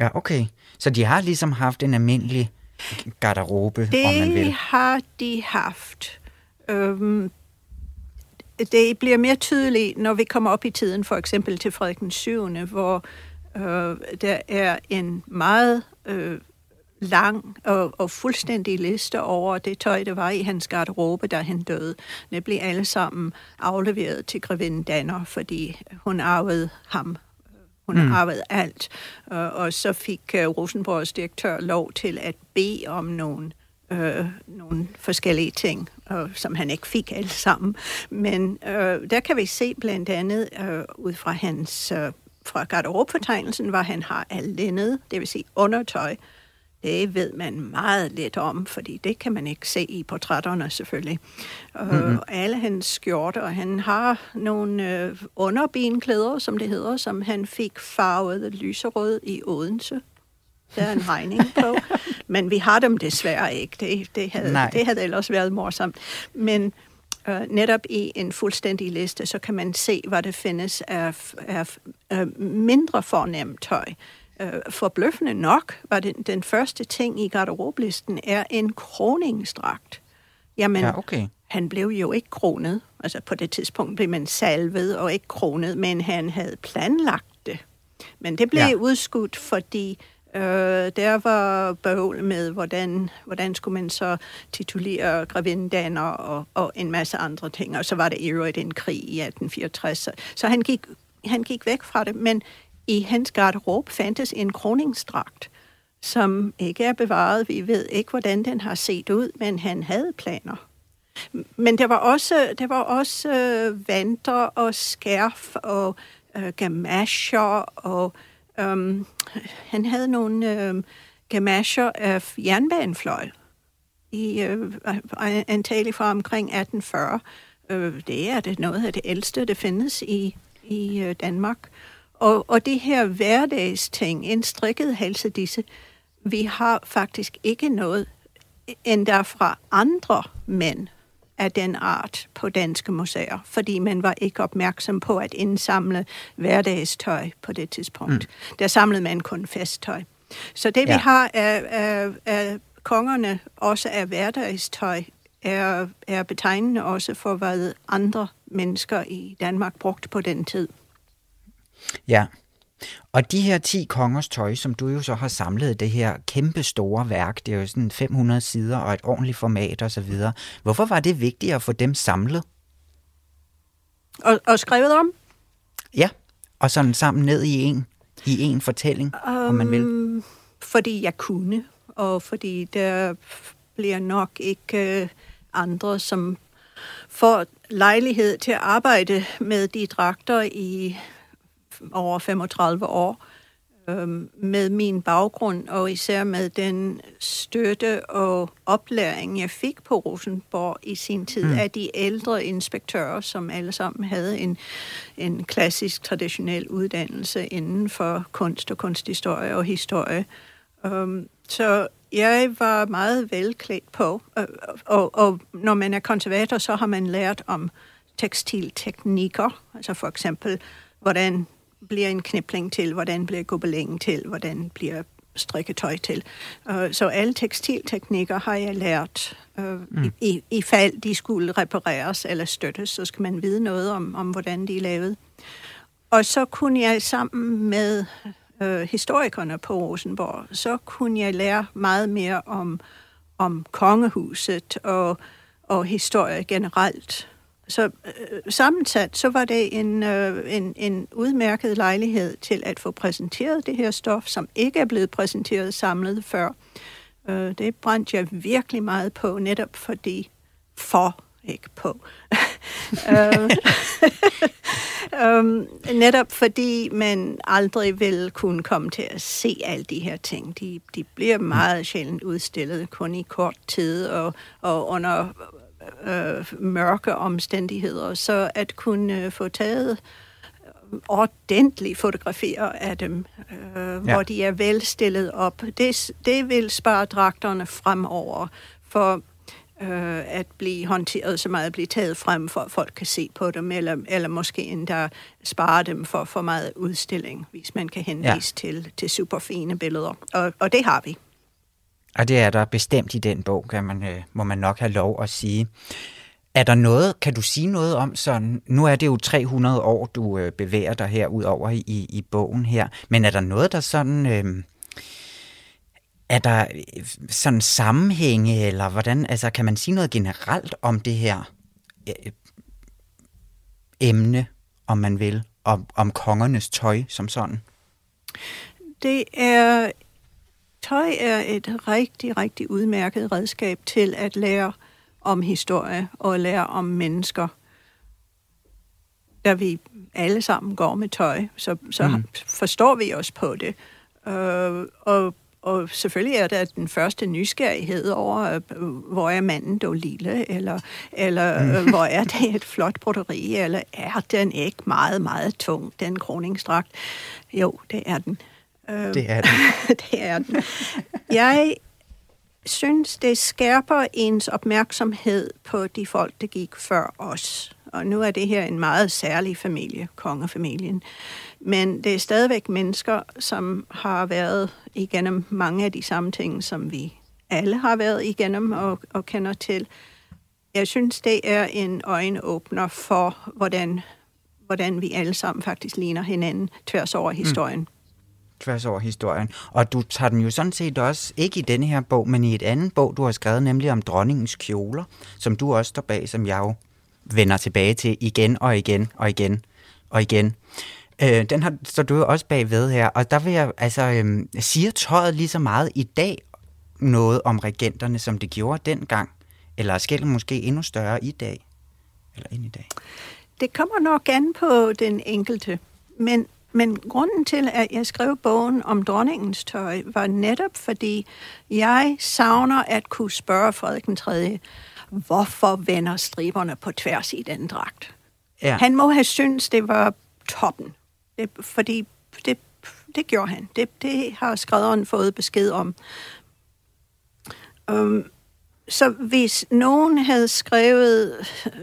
Ja, okay. Så de har ligesom haft en almindelig garderobe, det om man vil. Det har de haft. Øhm, det bliver mere tydeligt, når vi kommer op i tiden, for eksempel til Frederik den 7., hvor øh, der er en meget øh, lang og, og fuldstændig liste over det tøj, der var i hans garderobe, da han døde. Det blev alle sammen afleveret til grevinden Danner, fordi hun arvede ham. Hun mm. arvede alt. Og, og så fik uh, Rosenborgs direktør lov til at bede om nogle øh, nogle forskellige ting, øh, som han ikke fik alle sammen. Men øh, der kan vi se blandt andet øh, ud fra hans øh, fra garderobefortegnelsen, hvor han har allinned, det vil sige undertøj. Det ved man meget lidt om, fordi det kan man ikke se i portrætterne selvfølgelig. Mm-hmm. Øh, alle hans skjorter, og han har nogle øh, underbenklæder, som det hedder, som han fik farvet lyserød i Odense der er en regning på. Men vi har dem desværre ikke. Det, det, havde, det havde ellers været morsomt. Men øh, netop i en fuldstændig liste, så kan man se, hvad det findes af, af, af mindre fornemt tøj. Øh, forbløffende nok var det den første ting i garderoblisten er en kroningsdragt. Jamen, ja, okay. han blev jo ikke kronet. Altså på det tidspunkt blev man salvet og ikke kronet, men han havde planlagt det. Men det blev ja. udskudt, fordi Øh, der var bøvl med, hvordan, hvordan skulle man så titulere grevindaner og, og en masse andre ting. Og så var det i øvrigt en krig i 1864. Så han gik, han gik væk fra det. Men i hans garderobe fandtes en kroningsdragt, som ikke er bevaret. Vi ved ikke, hvordan den har set ud, men han havde planer. Men der var også, der var også øh, vanter og skærf og øh, gamascher og Um, han havde nogle um, gamasher af jernbanefløj, i, uh, antagelig fra omkring 1840. Uh, øh, det er det noget af det ældste, der findes i, i uh, Danmark. Og, og det her hverdagsting, en strikket halsedisse, vi har faktisk ikke noget endda fra andre mænd af den art på danske museer, fordi man var ikke opmærksom på at indsamle hverdagstøj på det tidspunkt. Mm. Der samlede man kun festtøj. Så det ja. vi har af, af, af kongerne, også af hverdagstøj, er, er betegnende også for, hvad andre mennesker i Danmark brugte på den tid. Ja, Og de her 10 kongers tøj, som du jo så har samlet det her kæmpe store værk, det er jo sådan 500 sider og et ordentligt format og så videre. Hvorfor var det vigtigt at få dem samlet? Og, og skrevet om? Ja, og sådan sammen ned i en, i en fortælling, um, om man vil. Øhm, Fordi jeg kunne, og fordi der bliver nok ikke øh, andre, som får lejlighed til at arbejde med de dragter i over 35 år øhm, med min baggrund, og især med den støtte og oplæring, jeg fik på Rosenborg i sin tid mm. af de ældre inspektører, som alle sammen havde en, en klassisk, traditionel uddannelse inden for kunst og kunsthistorie og historie. Um, så jeg var meget velklædt på, og, og, og når man er konservator, så har man lært om tekstilteknikker, altså for eksempel, hvordan bliver en knipling til, hvordan bliver gobelingen til, hvordan bliver strikketøj til. Så alle tekstilteknikker har jeg lært. Uh, mm. i, i, fald de skulle repareres eller støttes, så skal man vide noget om, om hvordan de er lavet. Og så kunne jeg sammen med uh, historikerne på Rosenborg, så kunne jeg lære meget mere om, om kongehuset og, og historie generelt. Så øh, sammensat, så var det en, øh, en, en udmærket lejlighed til at få præsenteret det her stof, som ikke er blevet præsenteret samlet før. Øh, det brændte jeg virkelig meget på, netop fordi for ikke på. øh, um, netop fordi man aldrig vil kunne komme til at se alle de her ting. De, de bliver meget sjældent udstillet, kun i kort tid og, og under øh, mørke omstændigheder, så at kunne øh, få taget ordentligt fotografier af dem, øh, ja. hvor de er velstillet op. Det, det vil spare dragterne fremover for øh, at blive håndteret så meget, at blive taget frem, for at folk kan se på dem, eller, eller måske endda spare dem for for meget udstilling, hvis man kan henvise ja. til, til super fine billeder. Og, og det har vi. Og det er der bestemt i den bog, kan man, øh, må man nok have lov at sige. Er der noget, kan du sige noget om sådan, nu er det jo 300 år, du øh, bevæger dig her ud over i, i bogen her, men er der noget, der sådan, øh, er der øh, sådan sammenhænge, eller hvordan, altså kan man sige noget generelt om det her øh, emne, om man vil, om, om kongernes tøj som sådan? Det er Tøj er et rigtig, rigtig udmærket redskab til at lære om historie og lære om mennesker. Da vi alle sammen går med tøj, så, så mm. forstår vi os på det. Uh, og, og selvfølgelig er der den første nysgerrighed over, uh, hvor er manden dog lille, eller, eller mm. uh, hvor er det et flot broderi, eller er den ikke meget, meget tung, den kroningsdragt? Jo, det er den. Øh, det er den. det er den. Jeg synes, det skærper ens opmærksomhed på de folk, der gik før os. Og nu er det her en meget særlig familie, kongefamilien. Men det er stadigvæk mennesker, som har været igennem mange af de samme ting, som vi alle har været igennem og, og kender til. Jeg synes, det er en øjenåbner for, hvordan, hvordan vi alle sammen faktisk ligner hinanden tværs over historien. Mm tværs over historien. Og du tager den jo sådan set også, ikke i denne her bog, men i et andet bog, du har skrevet, nemlig om dronningens kjoler, som du også står bag, som jeg jo vender tilbage til igen og igen og igen og igen. Øh, den har, står du jo også bagved her, og der vil jeg, altså, øh, siger tøjet lige så meget i dag noget om regenterne, som det gjorde dengang? Eller er skældet måske endnu større i dag? Eller ind i dag? Det kommer nok an på den enkelte. Men men grunden til, at jeg skrev bogen om dronningens tøj, var netop fordi, jeg savner at kunne spørge Frederik den 3., hvorfor vender striberne på tværs i den dragt? Ja. Han må have syntes, det var toppen. Det, fordi det, det gjorde han. Det, det har skredderen fået besked om. Um, så hvis nogen havde skrevet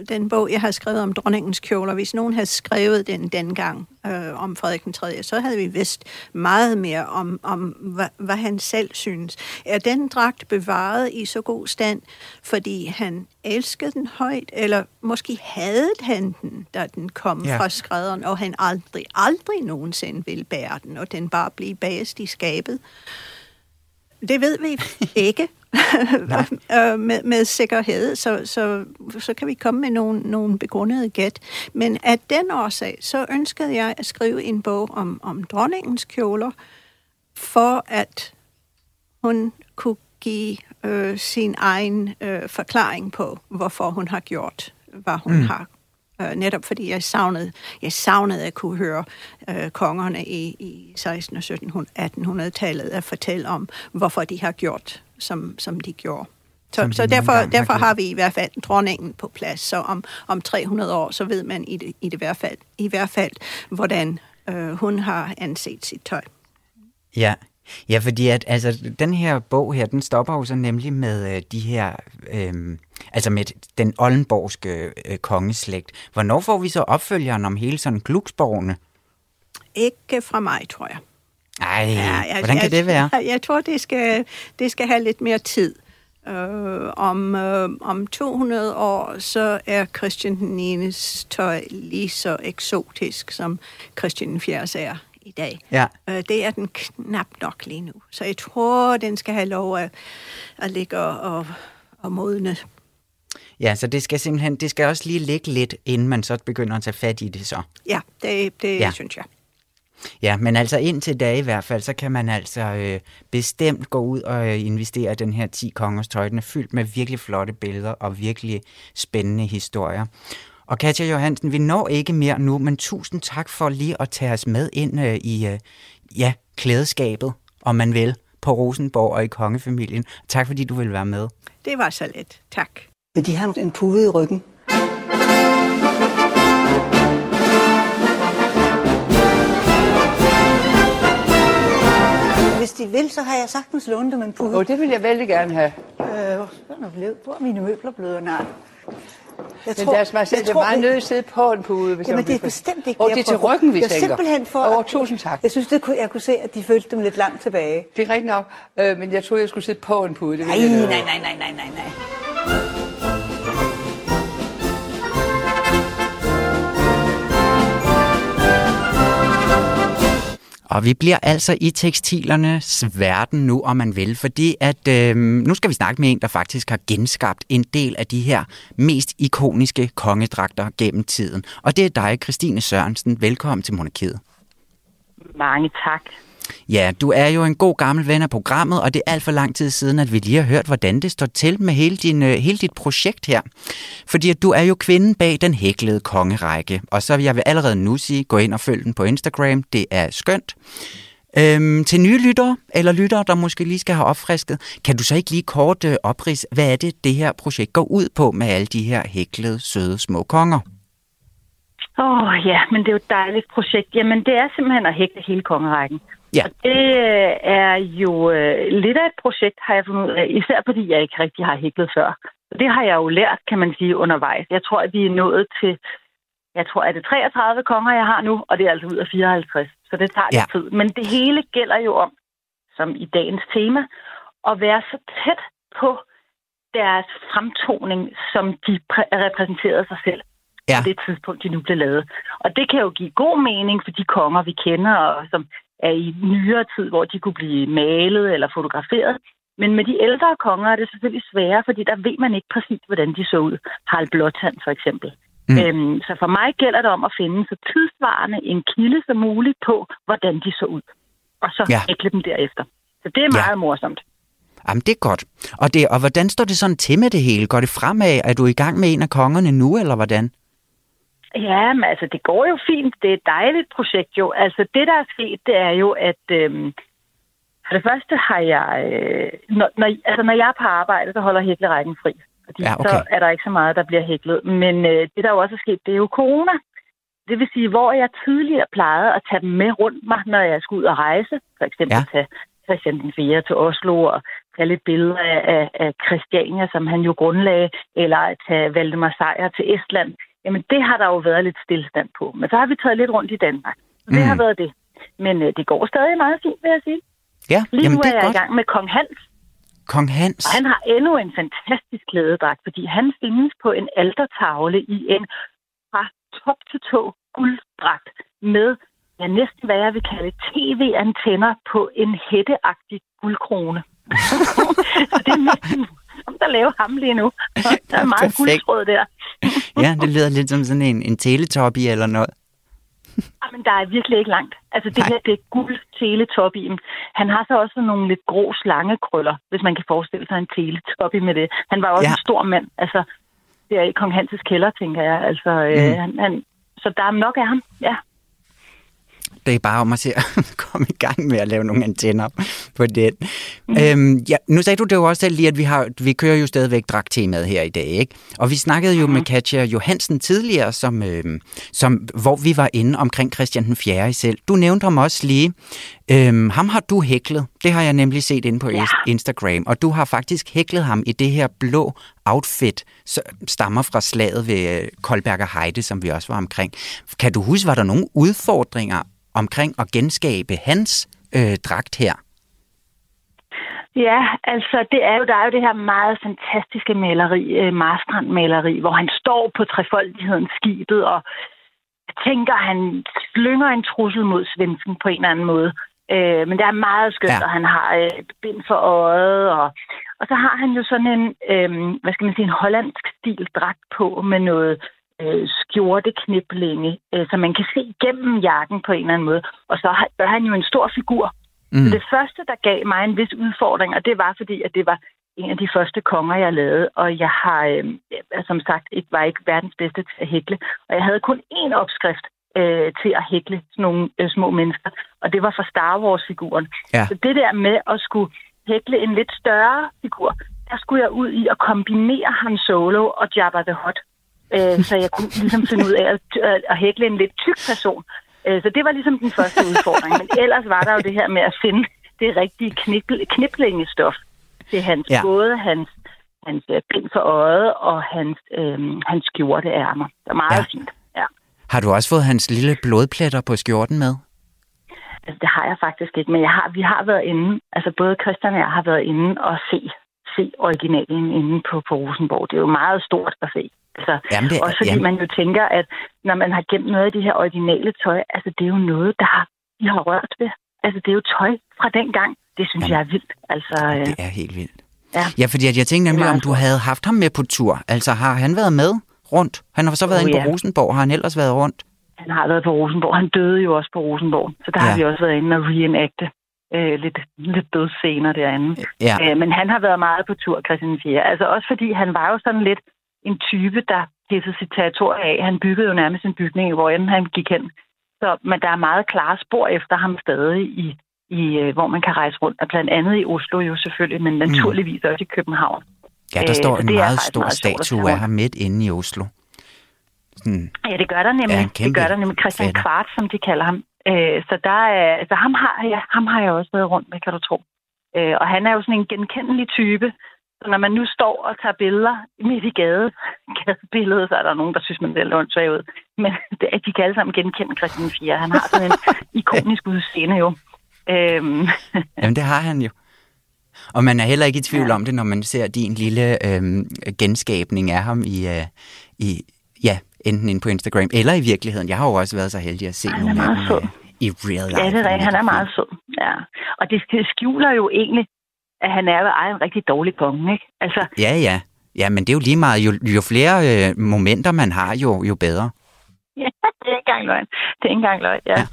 den bog, jeg har skrevet om dronningens kjoler, hvis nogen havde skrevet den dengang øh, om Frederik den 3., så havde vi vidst meget mere om, om hvad, hvad han selv synes. Er den dragt bevaret i så god stand, fordi han elskede den højt, eller måske havde han den, da den kom ja. fra skrædderen, og han aldrig, aldrig nogensinde ville bære den, og den bare blive bagest i skabet? Det ved vi ikke. Øh, med, med sikkerhed, så, så, så kan vi komme med nogle, nogle begrundede gæt. Men af den årsag, så ønskede jeg at skrive en bog om, om dronningens kjoler, for at hun kunne give øh, sin egen øh, forklaring på, hvorfor hun har gjort, hvad hun mm. har øh, netop fordi jeg savnede, jeg savnede at kunne høre øh, kongerne i, i 16. og 17. 1800-tallet at fortælle om, hvorfor de har gjort, som, som de gjorde. Så, så derfor, derfor har vi i hvert fald dronningen på plads. Så om, om 300 år, så ved man i det, i det hvert fald, i hvert fald hvordan øh, hun har anset sit tøj. Ja, Ja, fordi at, altså, den her bog her, den stopper jo så nemlig med øh, de her, øh, altså med den oldenborgske øh, kongeslægt. Hvornår får vi så opfølgeren om hele sådan Glucksborgene? Ikke fra mig, tror jeg. Ej, ja, jeg, hvordan kan jeg, det være? Jeg, jeg tror, det skal, det skal have lidt mere tid. Uh, om, uh, om 200 år, så er Christian den 9. tøj lige så eksotisk, som Christian den 4. er i dag. Ja. Uh, det er den knap nok lige nu. Så jeg tror, den skal have lov at, at ligge og, og, og modne. Ja, så det skal simpelthen, det skal også lige ligge lidt, inden man så begynder at tage fat i det så. Ja, det, det ja. synes jeg. Ja, men altså indtil da i hvert fald, så kan man altså øh, bestemt gå ud og øh, investere i den her 10 kongers tøj. Den er fyldt med virkelig flotte billeder og virkelig spændende historier. Og Katja Johansen, vi når ikke mere nu, men tusind tak for lige at tage os med ind øh, i øh, ja, klædeskabet, om man vil, på Rosenborg og i kongefamilien. Tak fordi du vil være med. Det var så let. Tak. De har en pude i ryggen. Hvis de vil, så har jeg sagtens lånt dem en pude. Og det vil jeg vældig gerne have. Øh, hvor er mine møbler blevet? Nej. Jeg tror, Men sige, det er meget nødt at sidde på en pude. Hvis Jamen, det er bestemt ikke Og det er til ryggen, vi tænker. simpelthen for... Over, tusind tak. Jeg synes, det kunne, jeg kunne se, at de følte dem lidt langt tilbage. Det er rigtigt nok, øh, men jeg troede, jeg skulle sidde på en pude. Det nej, nej, nej, nej, nej, nej, nej. Og vi bliver altså i tekstilernes verden nu, om man vil, fordi at øh, nu skal vi snakke med en, der faktisk har genskabt en del af de her mest ikoniske kongedragter gennem tiden. Og det er dig, Christine Sørensen. Velkommen til Monarkiet. Mange tak. Ja, du er jo en god gammel ven af programmet, og det er alt for lang tid siden, at vi lige har hørt, hvordan det står til med hele, din, øh, hele dit projekt her. Fordi at du er jo kvinden bag den hæklede kongerække, og så vil jeg vil allerede nu sige, gå ind og følg den på Instagram, det er skønt. Øhm, til nye lyttere, eller lyttere, der måske lige skal have opfrisket, kan du så ikke lige kort øh, oprids, hvad er det, det her projekt går ud på med alle de her hæklede, søde, små konger? Åh oh, ja, men det er jo et dejligt projekt. Jamen det er simpelthen at hækle hele kongerækken. Ja. Og det øh, er jo øh, lidt af et projekt, har jeg fundet ud af, især fordi jeg ikke rigtig har hæklet før. Det har jeg jo lært, kan man sige, undervejs. Jeg tror, at vi er nået til, jeg tror, at det er 33 konger, jeg har nu, og det er altså ud af 54. Så det tager ja. lidt tid. Men det hele gælder jo om, som i dagens tema, at være så tæt på deres fremtoning, som de repræsenterede sig selv ja. på det tidspunkt, de nu blev lavet. Og det kan jo give god mening for de konger, vi kender, og som er i nyere tid, hvor de kunne blive malet eller fotograferet. Men med de ældre konger er det selvfølgelig sværere, fordi der ved man ikke præcis, hvordan de så ud. Harald Blåtand for eksempel. Mm. Øhm, så for mig gælder det om at finde så tidsvarende en kilde som muligt på, hvordan de så ud. Og så ja. hækle dem derefter. Så det er meget ja. morsomt. Jamen, det er godt. Og, det, og hvordan står det sådan til med det hele? Går det fremad? Er du i gang med en af kongerne nu, eller hvordan? Ja, men altså, det går jo fint. Det er et dejligt projekt jo. Altså, det, der er sket, det er jo, at øhm, for det første har jeg... Øh, når, når, altså, når jeg er på arbejde, så holder hæklerækken fri. Fordi ja, okay. så er der ikke så meget, der bliver hæklet. Men øh, det, der jo også er sket, det er jo corona. Det vil sige, hvor jeg tidligere plejede at tage dem med rundt mig, når jeg skulle ud og rejse. For eksempel ja. tage Christian den 4. til Oslo og tage lidt billeder af, af, af Christiania, som han jo grundlagde, eller at tage Valdemar Sejr til Estland. Jamen, det har der jo været lidt stillestand på. Men så har vi taget lidt rundt i Danmark. Det Mm. har været det. Men øh, det går stadig meget fint, vil jeg sige. Ja, Lige jamen nu det er er jeg godt. i gang med Kong Hans, Kong Hans. og han har endnu en fantastisk klædedragt, fordi han findes på en altertavle i en fra top til tå gulddragt med ja, næsten hvad jeg vil kalde tv-antenner på en hætteagtig guldkrone. Så det er næsten som der laver ham lige nu. Der er meget guldtråd der. Ja, det lyder lidt som sådan en, en teletubby eller noget. Men der er virkelig ikke langt. Altså det Nej. her, det er guld teletop i ham. Han har så også nogle lidt grå slangekrøller, hvis man kan forestille sig en teletop med det. Han var også Ja. en stor mand. Altså, det er i Kong Hanses kælder, tænker jeg. Altså, øh, Mm. han, han, så der er nok af ham, ja. Det er bare om at se at komme i gang med at lave nogle antenner på den. Mm. Øhm, ja, nu sagde du det jo også selv lige, at vi, har, vi kører jo stadigvæk dragtemaet her i dag, ikke? Og vi snakkede jo mm. med Katja Johansen tidligere, som, øhm, som, hvor vi var inde omkring Christian den 4. selv. Du nævnte ham også lige. Øhm, ham har du hæklet. Det har jeg nemlig set inde på Ja. Instagram. Og du har faktisk hæklet ham i det her blå outfit, som stammer fra slaget ved øh, Koldberg og Heide, som vi også var omkring. Kan du huske, var der nogle udfordringer omkring at genskabe hans øh, dragt her? Ja, altså det er jo, der er jo det her meget fantastiske maleri, øh, Marstrand-maleri, hvor han står på trefoldighedens skibet, og tænker, han slynger en trussel mod svensken på en eller anden måde. Øh, men det er meget skønt, Ja. og han har øh, bind for øjet, og, og så har han jo sådan en, øh, hvad skal man sige, en hollandsk stil dragt på med noget øh, skjortekniblinge, øh, så man kan se igennem jakken på en eller anden måde. Og så er han jo en stor figur, Mm. Det første, der gav mig en vis udfordring, og det var fordi, at det var en af de første konger, jeg lavede, og jeg har, øh, som sagt, ikke, var ikke verdens bedste til at hækle, og jeg havde kun én opskrift øh, til at hækle sådan nogle øh, små mennesker, og det var fra Star Wars-figuren. Ja. Så det der med at skulle hækle en lidt større figur, der skulle jeg ud i at kombinere Han Solo og Jabba the Hutt, øh, så jeg kunne ligesom finde ud af at, at, hækle en lidt tyk person. Øh, Så det var ligesom den første udfordring. Men ellers var der jo det her med at finde det rigtige knipl- kniplingestof til hans, Ja. både hans, hans øh, bind for øjet og hans, øh, hans skjorteærmer. Det er meget ja. fint. Ja. Har du også fået hans lille blodpletter på skjorten med? Altså, det har jeg faktisk ikke, men jeg har, vi har været inde, altså både Christian og jeg har været inde og se, se originalen inde på, på Rosenborg. Det er jo meget stort at se. Altså, Jamen, det også fordi jamen. man jo tænker, at når man har gemt noget af det her originale tøj, altså det er jo noget, der har, de har rørt ved. Altså det er jo tøj fra den gang. Det synes Jamen. jeg er vildt. Altså, øh, Det er helt vildt. ja. Ja, fordi at jeg tænkte nemlig, om du havde haft ham med på tur. Altså, har han været med rundt? Han har så været Oh, inde på ja. Rosenborg. Har han ellers været rundt? Han har været på Rosenborg. Han døde jo også på Rosenborg. Så der ja. Har vi også været inde og reenacte øh, lidt, lidt dødsscener derinde. Ja. Øh, men han har været meget på tur, Christian 4. Altså også fordi han var jo sådan lidt en type, der pissede sit territorium af. Han byggede jo nærmest en bygning, hvor end han gik hen. Så, men der er meget klare spor efter ham stadig, i, i, øh, hvor man kan rejse rundt. Og blandt andet i Oslo jo selvfølgelig, men naturligvis også i København. Ja, der Øh, står en meget stor meget statue af ham midt inde i Oslo. Sådan, Ja, det gør der nemlig. Ja, kæmpe det gør der nemlig. Christian fætter. Kvart, som de kalder ham. Øh, så der er, altså ham har, ja, ham har jeg også været rundt med, kan du tro. Øh, og han er jo sådan en genkendelig type. Så når man nu står og tager billeder midt i gade, gadebilledet, så er der nogen, der synes, man ser lidt åndssvagt ud. Men det, de kan alle sammen genkende Christian 4. Han har sådan en ikonisk udseende jo. Øhm, jamen, det har han jo. Og man er heller ikke i tvivl ja. om det, når man ser din lille øhm, genskabning af ham i, øh, i, ja, enten inde på Instagram eller i virkeligheden. Jeg har jo også været så heldig at se Han nogle af dem øh, i real life. ja, det er rigtigt. Han er meget sød. Ja. Og det skjuler jo egentlig, at han er, er en rigtig dårlig konge, ikke? Altså, Ja, ja. Ja, men det er jo lige meget. Jo, jo flere øh, momenter man har, jo, jo bedre. ja, det er ikke engang løgn. Det er ikke engang løgn, ja. Ja.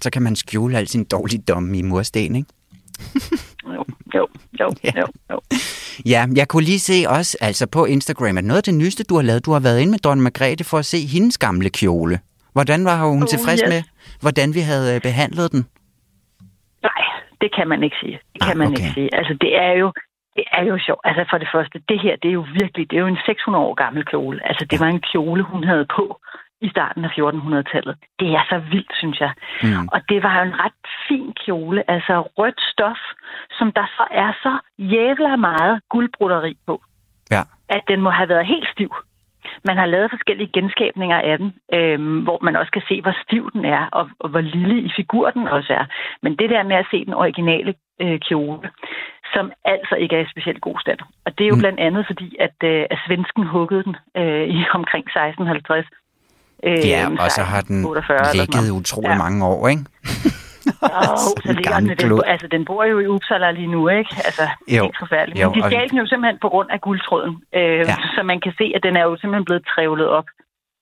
Så kan man skjule al sin dårligdomme i mursten, ikke? Jo, jo, jo, Ja. jo, jo. Ja, jeg kunne lige se også altså på Instagram, at noget af det nyeste, du har lavet, du har været inde med Dronning Margrethe for at se hendes gamle kjole. Hvordan var hun Oh, tilfreds yes. med, hvordan vi havde øh, behandlet den? Det kan man ikke sige. Det kan Ah, man okay. ikke sige. Altså, det er jo det er jo sjovt. Altså, for det første, det her, det er jo virkelig, det er jo en 600 år gammel kjole. Altså, det var en kjole, hun havde på i starten af 1400-tallet. Det er så vildt, synes jeg. Mm. Og det var jo en ret fin kjole, altså rødt stof, som der så er så jævla meget guldbroderi på, Ja. at den må have været helt stiv. Man har lavet forskellige genskabninger af den, øhm, hvor man også kan se, hvor stiv den er, og, og hvor lille i figur den også er. Men det der med at se den originale øh, kjole, som altså ikke er i specielt god stand. Og det er jo Mm. blandt andet fordi, at, øh, at svensken huggede den øh, i omkring 1650. Øh, Ja, og så har den 1648 eller sådan ligget utrolig Ja. mange år, ikke? Åh, så ligger den, den, altså, den bor jo i Uppsala lige nu, ikke? Altså, Jo. helt forfærdeligt. Jo, Men de stjal den jo simpelthen på grund af guldtråden. Øh, Ja. Så man kan se, at den er jo simpelthen blevet trævlet op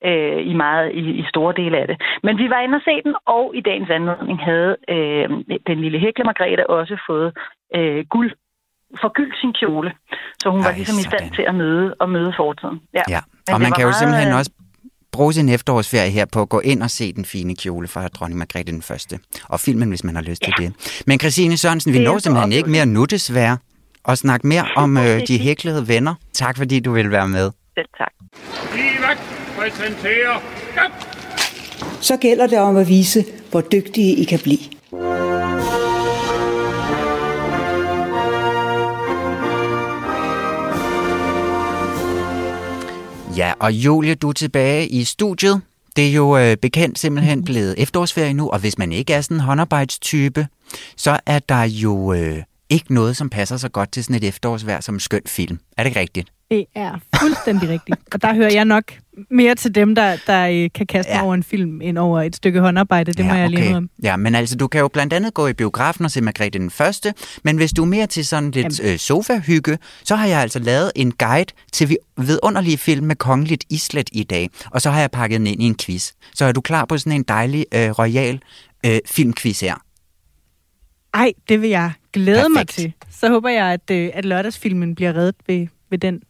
øh, i meget i, i store dele af det. Men vi var inde og se den, og i dagens anledning havde øh, den lille Hækle Margrethe også fået øh, guld forgyldt sin kjole. Så hun Ej, var ligesom i stand sådan. til at møde og møde fortiden. Ja. Ja, og det man kan jo meget, simpelthen øh, også bruge sin efterårsferie her på at gå ind og se den fine kjole fra dronning Margrethe den første. Og filmen, hvis man har lyst til Ja. det. Men Christine Sørensen, vi når simpelthen ikke mere nu desværre og snakke mere om øh, de hæklede venner. Tak fordi du vil være med. Selv tak. Livak præsenterer... Så gælder det om at vise, hvor dygtige I kan blive. Ja, og Julie, du er tilbage i studiet. Det er jo øh, bekendt simpelthen blevet efterårsferie nu, og hvis man ikke er sådan en håndarbejdstype, så er der jo øh, ikke noget, som passer så godt til sådan et efterårsvejr som en skøn film. Er det ikke rigtigt? Det er fuldstændig rigtigt. Og der hører jeg nok mere til dem, der, der øh, kan kaste Ja. ja. over en film, end over et stykke håndarbejde. Det må jeg lige have. Ja, men altså, du kan jo blandt andet gå i biografen og se Margrethe den første, men hvis du er mere til sådan lidt øh, sofa-hygge, så har jeg altså lavet en guide til vi- vidunderlige film med kongeligt islet i dag, og så har jeg pakket den ind i en quiz. Så er du klar på sådan en dejlig, øh, royal øh, filmquiz her? Ej, det vil jeg glæde mig Perfekt. til. Så håber jeg, at, øh, at lørdagsfilmen bliver reddet ved, ved den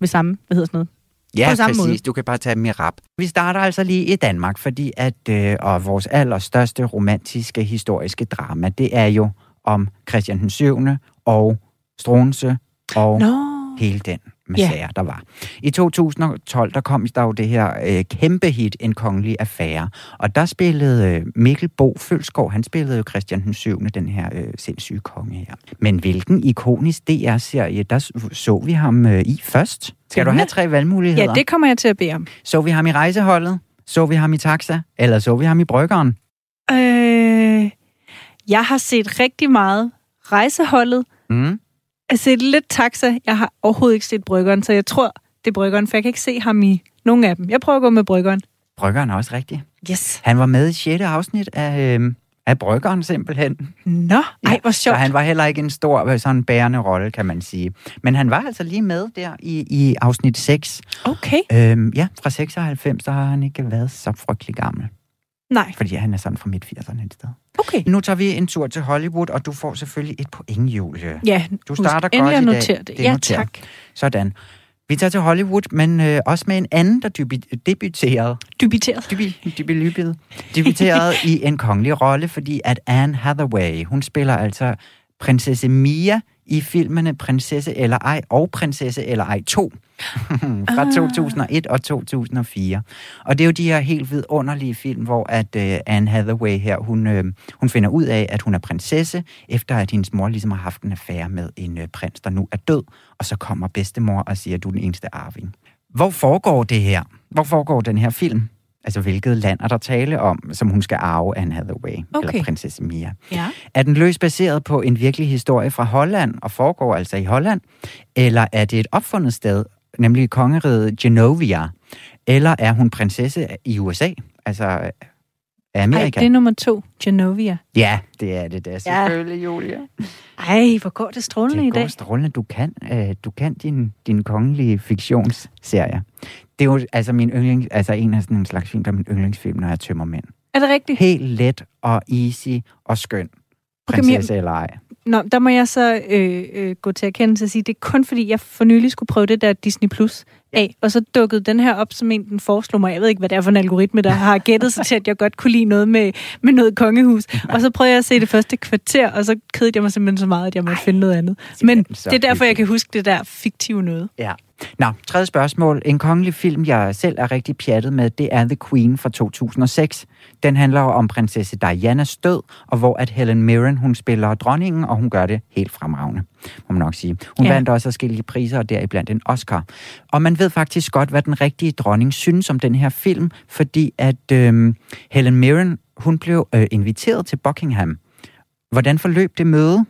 ved samme, hvad hedder sådan noget? Ja, På samme præcis. måde. Du kan bare tage dem i rap. Vi starter altså lige i Danmark, fordi at øh, og vores allerstørste romantiske historiske drama, det er jo om Christian den 7. og Struense og Nå. hele den med Ja. sager, der var. I 2012, der kom der jo det her øh, kæmpe hit, En Kongelig Affære. Og der spillede øh, Mikkel Bo Følsgaard, han spillede jo Christian den 7., den her øh, sindssyge konge her. Men hvilken ikonisk DR-serie, der så vi ham øh, i først? Skal du have tre valgmuligheder? Ja, det kommer jeg til at bede om. Så vi ham i rejseholdet? Så vi ham i taxa? Eller så vi ham i bryggeren? Øh, jeg har set rigtig meget rejseholdet. Mm. Har set lidt taxa. Jeg har overhovedet ikke set bryggeren, så jeg tror, det er bryggeren, for jeg kan ikke se ham i nogen af dem. Jeg prøver at gå med bryggeren. Bryggeren er også rigtig. Yes. Han var med i 6. afsnit af, øh, af bryggeren simpelthen. Nå, ej, hvor sjovt. Så han var heller ikke en stor øh, sådan bærende rolle, kan man sige. Men han var altså lige med der i, i afsnit 6. Okay. Øhm, ja, fra 96, så har han ikke været så frygtelig gammel. Nej, Fordi han er sådan fra midt 80'erne et sted. okay. Nu tager vi en tur til Hollywood, og du får selvfølgelig et point, Julie. Ja, Du starter husk godt i dag. det. Det ja, noteret. tak. Sådan. Vi tager til Hollywood, men øh, også med en anden, der dybi- debuterede Dubiteret. dybi, dybi, debuteret i en kongelig rolle, fordi at Anne Hathaway, hun spiller altså prinsesse Mia i filmene Prinsesse eller ej og Prinsesse eller ej 2 fra 2001 og 2004. Og det er jo de her helt vidunderlige film, hvor at uh, Anne Hathaway her, hun, uh, hun finder ud af, at hun er prinsesse, efter at hendes mor ligesom har haft en affære med en uh, prins, der nu er død, og så kommer bedstemor og siger, at du er den eneste arving. Hvor foregår det her? Hvor foregår den her film? Altså, hvilket land er der tale om, som hun skal arve Anne Hathaway, Okay. eller prinsesse Mia? Ja. Er den løst baseret på en virkelig historie fra Holland, og foregår altså i Holland? Eller er det et opfundet sted, nemlig kongeriget Genovia? Eller er hun prinsesse i USA, altså af Ej, Amerika? det er nummer to. Genovia. Ja, det er det da selvfølgelig, ja. Julia. Ej, hvor går det strålende Det i går dag. strålende. Du kan, øh, du kan din, din kongelige fiktionsserie. Det er jo altså, min yndlings, altså en af sådan en slags film, der er min yndlingsfilm, når jeg tømmer mænd. Er det rigtigt? Helt let og easy og skøn. Okay, Prinsesse eller ej. Nå, der må jeg så øh, øh, gå til erkendelse og sige, det er kun fordi, jeg for nylig skulle prøve det der Disney Plus af, og så dukkede den her op, som en den foreslog mig. Jeg ved ikke, hvad det er for en algoritme, der har gættet sig til, at jeg godt kunne lide noget med, med noget kongehus. Og så prøvede jeg at se det første kvarter, og så kedede jeg mig simpelthen så meget, at jeg måtte finde noget andet. Men det er derfor, jeg kan huske det der fiktive noget. Ja. Nå, tredje spørgsmål. En kongelig film, jeg selv er rigtig pjattet med, det er The Queen fra 2006. Den handler om prinsesse Dianas død, og hvor at Helen Mirren, hun spiller dronningen, og hun gør det helt fremragende, må man nok sige. Hun ja. vandt også forskellige priser, og deriblandt en Oscar. Og man ved faktisk godt, hvad den rigtige dronning synes om den her film, fordi at øh, Helen Mirren, hun blev øh, inviteret til Buckingham. Hvordan forløb det møde?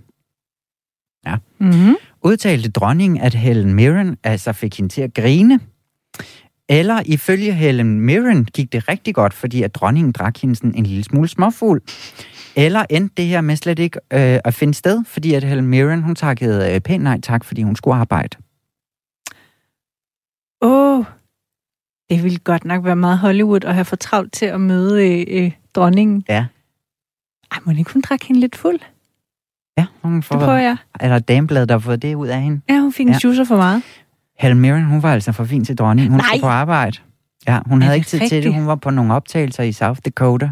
Ja. Mm-hmm. Udtalte dronningen, at Helen Mirren altså fik hende til at grine? Eller ifølge Helen Mirren gik det rigtig godt, fordi at dronningen drak hende sådan en lille smule småfugl? Eller endte det her med slet ikke øh, at finde sted, fordi at Helen Mirren, hun takkede øh, pænt nej tak, fordi hun skulle arbejde? Åh, oh, det ville godt nok være meget Hollywood at have for travlt til at møde øh, øh, dronningen. Ja. Ej, må ikke hun drak hende lidt fuld? Ja, hun får... Det prøver jeg. Eller damebladet, der har fået det ud af hende. Ja, hun fik en ja. for meget. Helen Mirren, hun var altså for fin til dronning. Hun Nej. skulle på arbejde. Ja, hun havde ikke tid rigtigt? til det. Hun var på nogle optagelser i South Dakota.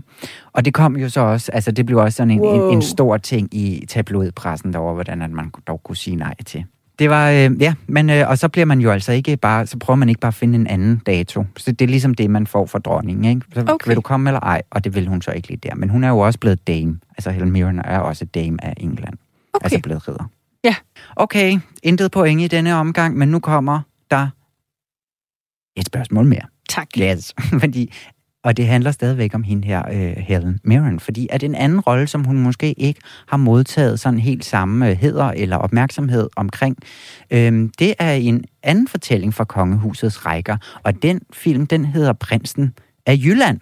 Og det kom jo så også, altså det blev også sådan en, wow. en, en stor ting i tabloidpressen derovre, hvordan at man dog kunne sige nej til. Det var, øh, ja, men, øh, og så bliver man jo altså ikke bare, så prøver man ikke bare at finde en anden dato. Så det er ligesom det, man får fra dronningen, ikke? Så okay. vil du komme eller ej? Og det vil hun så ikke lige der. Men hun er jo også blevet dame. Altså Helen Mirren er også dame af England. Okay. Altså blevet ridder. Ja. Okay, intet point i denne omgang, men nu kommer der et spørgsmål mere. Tak. Yes, fordi og det handler stadigvæk om hende her, uh, Helen Mirren, fordi at en anden rolle, som hun måske ikke har modtaget sådan helt samme uh, heder eller opmærksomhed omkring, uh, det er en anden fortælling fra Kongehusets rækker, og den film, den hedder Prinsen af Jylland.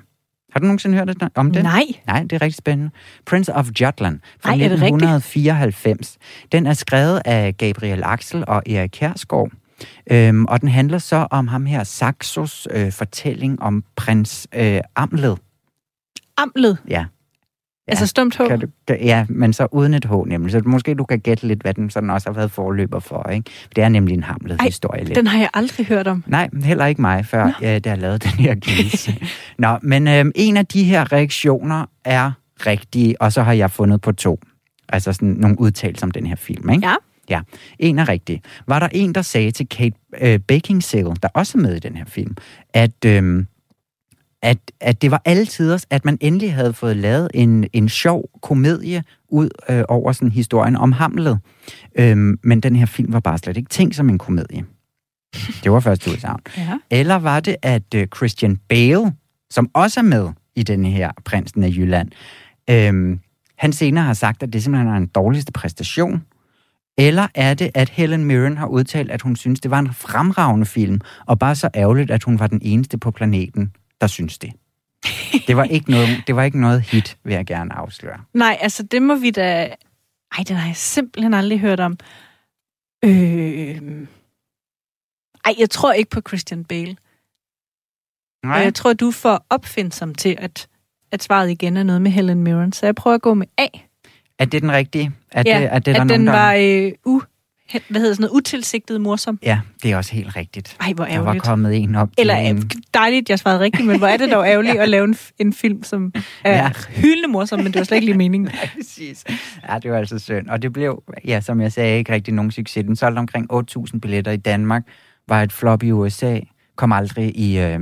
Har du nogensinde hørt om den? Nej. Nej, det er rigtig spændende. Prince of Jutland fra Ej, 1994. Den er skrevet af Gabriel Axel og Erik Kjærsgaard. Øhm, og den handler så om ham her, Saxos øh, fortælling om prins øh, Amled. Amled? Ja. Ja, altså stumt H? Kan du, ja, men så uden et H nemlig. Så måske du kan gætte lidt, hvad den sådan også har været forløber for. Ikke? Det er nemlig en hamlet historie. Lidt. den har jeg aldrig hørt om. Nej, heller ikke mig, før ja, der har lavet den her quiz. Nå, men øhm, en af de her reaktioner er rigtige, og så har jeg fundet på to. Altså sådan nogle udtalelser om den her film. Ikke? Ja. Ja, en er rigtig. Var der en, der sagde til Kate øh, Beckinsale, der også er med i den her film, at, øh, at, at det var altid, at man endelig havde fået lavet en, en sjov komedie ud øh, over sådan historien om Hamlet. Øh, men den her film var bare slet ikke tænkt som en komedie. Det var første udsagn. Ja. Eller var det, at øh, Christian Bale, som også er med i den her Prinsen af Jylland, øh, han senere har sagt, at det simpelthen er en dårligste præstation, eller er det, at Helen Mirren har udtalt, at hun synes, det var en fremragende film, og bare så ærgerligt, at hun var den eneste på planeten, der synes det? Det var ikke noget, det var ikke noget hit, vil jeg gerne afsløre. Nej, altså det må vi da... Ej, den har jeg simpelthen aldrig hørt om. Øh... Ej, jeg tror ikke på Christian Bale. Nej. jeg tror, du for opfindsom til, at, at svaret igen er noget med Helen Mirren. Så jeg prøver at gå med A. Er det den rigtige? Er ja, det, er det, at der den nogen, der... var øh, u, hvad hedder sådan noget, utilsigtet morsom. Ja, det er også helt rigtigt. Ej, hvor ærgerligt. Der var kommet en op Eller en... dejligt, jeg svarede rigtigt, men hvor er det dog ærgerligt at lave en, en film, som er ja. hyldende morsom, men det var slet ikke lige meningen. Nej, præcis. Ja, det var altså synd. Og det blev, ja, som jeg sagde, ikke rigtig nogen succes. Den solgte omkring 8.000 billetter i Danmark, var et flop i USA, kom aldrig i... Øh,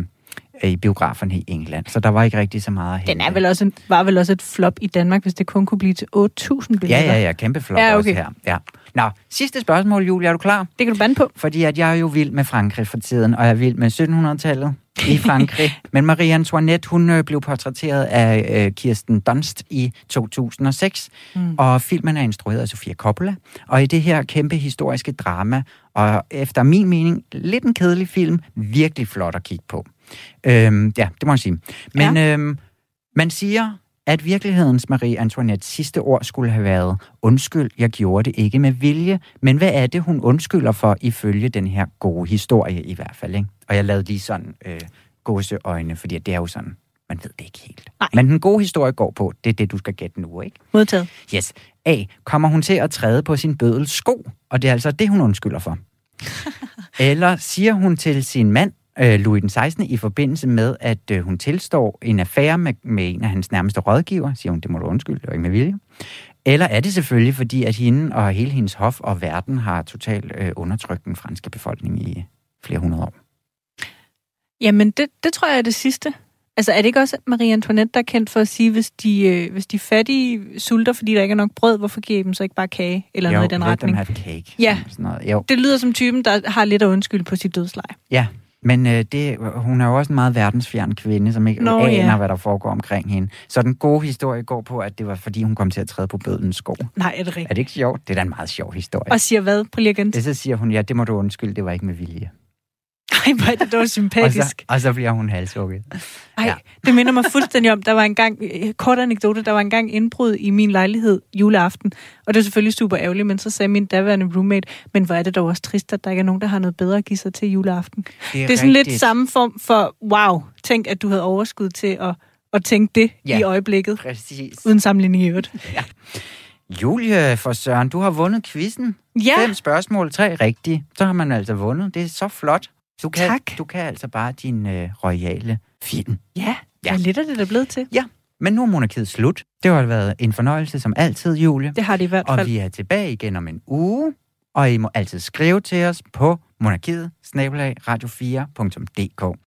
i biograferne i England, så der var ikke rigtig så meget at Den er vel også en, var vel også et flop i Danmark, hvis det kun kunne blive til 8.000 billetter? Ja, ja, ja, kæmpe flop ja, okay. også her. Ja. Nå, sidste spørgsmål, Julie, er du klar? Det kan du bande på. Fordi at jeg er jo vild med Frankrig for tiden, og jeg er vild med 1700-tallet i Frankrig. Men Marie Antoinette, hun øh, blev portrætteret af øh, Kirsten Dunst i 2006, mm. og filmen er instrueret af Sofia Coppola. Og i det her kæmpe historiske drama, og efter min mening lidt en kedelig film, virkelig flot at kigge på. Øhm, ja, det må jeg sige. Men ja. øhm, man siger, at virkelighedens Marie Antoinettes sidste ord skulle have været, undskyld, jeg gjorde det ikke med vilje, men hvad er det, hun undskylder for ifølge den her gode historie i hvert fald, ikke? Og jeg lavede lige sådan øh, gåseøjne, fordi det er jo sådan, man ved det ikke helt. Nej. Men den gode historie går på, det er det, du skal gætte nu, ikke? Modtaget. Yes. A. Kommer hun til at træde på sin bødels sko, og det er altså det, hun undskylder for. Eller siger hun til sin mand, øh, Louis den 16. i forbindelse med, at øh, hun tilstår en affære med, med en af hans nærmeste rådgiver, siger hun, det må du undskylde, det var ikke med vilje. Eller er det selvfølgelig, fordi at hende og hele hendes hof og verden har totalt øh, undertrykt den franske befolkning i flere hundrede år. Jamen, det, det tror jeg er det sidste. Altså, er det ikke også Marie Antoinette, der er kendt for at sige, hvis de, øh, hvis de fattige sulter, fordi der ikke er nok brød, hvorfor giver I dem så ikke bare kage? Eller jo, noget i den retning? Them have cake. Ja. Sådan noget. Jo. Det lyder som typen, der har lidt at undskylde på sit dødsleje. Ja, men øh, det, hun er jo også en meget verdensfjern kvinde, som ikke Nå, aner, ja. hvad der foregår omkring hende. Så den gode historie går på, at det var fordi, hun kom til at træde på bødens skov. Nej, er det rigtigt? Er det ikke sjovt? Det er da en meget sjov historie. Og siger hvad? Prøv lige igen. Det så siger hun, ja, det må du undskylde, det var ikke med vilje. Ej, hvor er det dog Og så, sympatisk. og så bliver hun halshugget. Ej, Ja. det minder mig fuldstændig om, der var en gang, øh, kort anekdote, der var en gang indbrud i min lejlighed juleaften, og det er selvfølgelig super ærgerligt, men så sagde min daværende roommate, men hvor er det dog også trist, at der ikke er nogen, der har noget bedre at give sig til juleaften. Det er, Det er sådan lidt rigtigt. samme form for, wow, tænk, at du havde overskud til at, at tænke det Ja. i øjeblikket, Præcis. uden sammenligning i øvrigt. Julie for Søren, du har vundet quizzen. Ja, Fem spørgsmål, tre rigtige. Så har man altså vundet. Det er så flot. Du kan, Tak. Du kan altså bare din øh, royale film. ja, Ja. ja. Hvor lidt er det der blevet til? Men nu er monarkiet slut. Det har været en fornøjelse som altid, Julie. Det har det i hvert Og fald. vi er tilbage igen om en uge. Og I må altid skrive til os på monarkiet radio4.dk.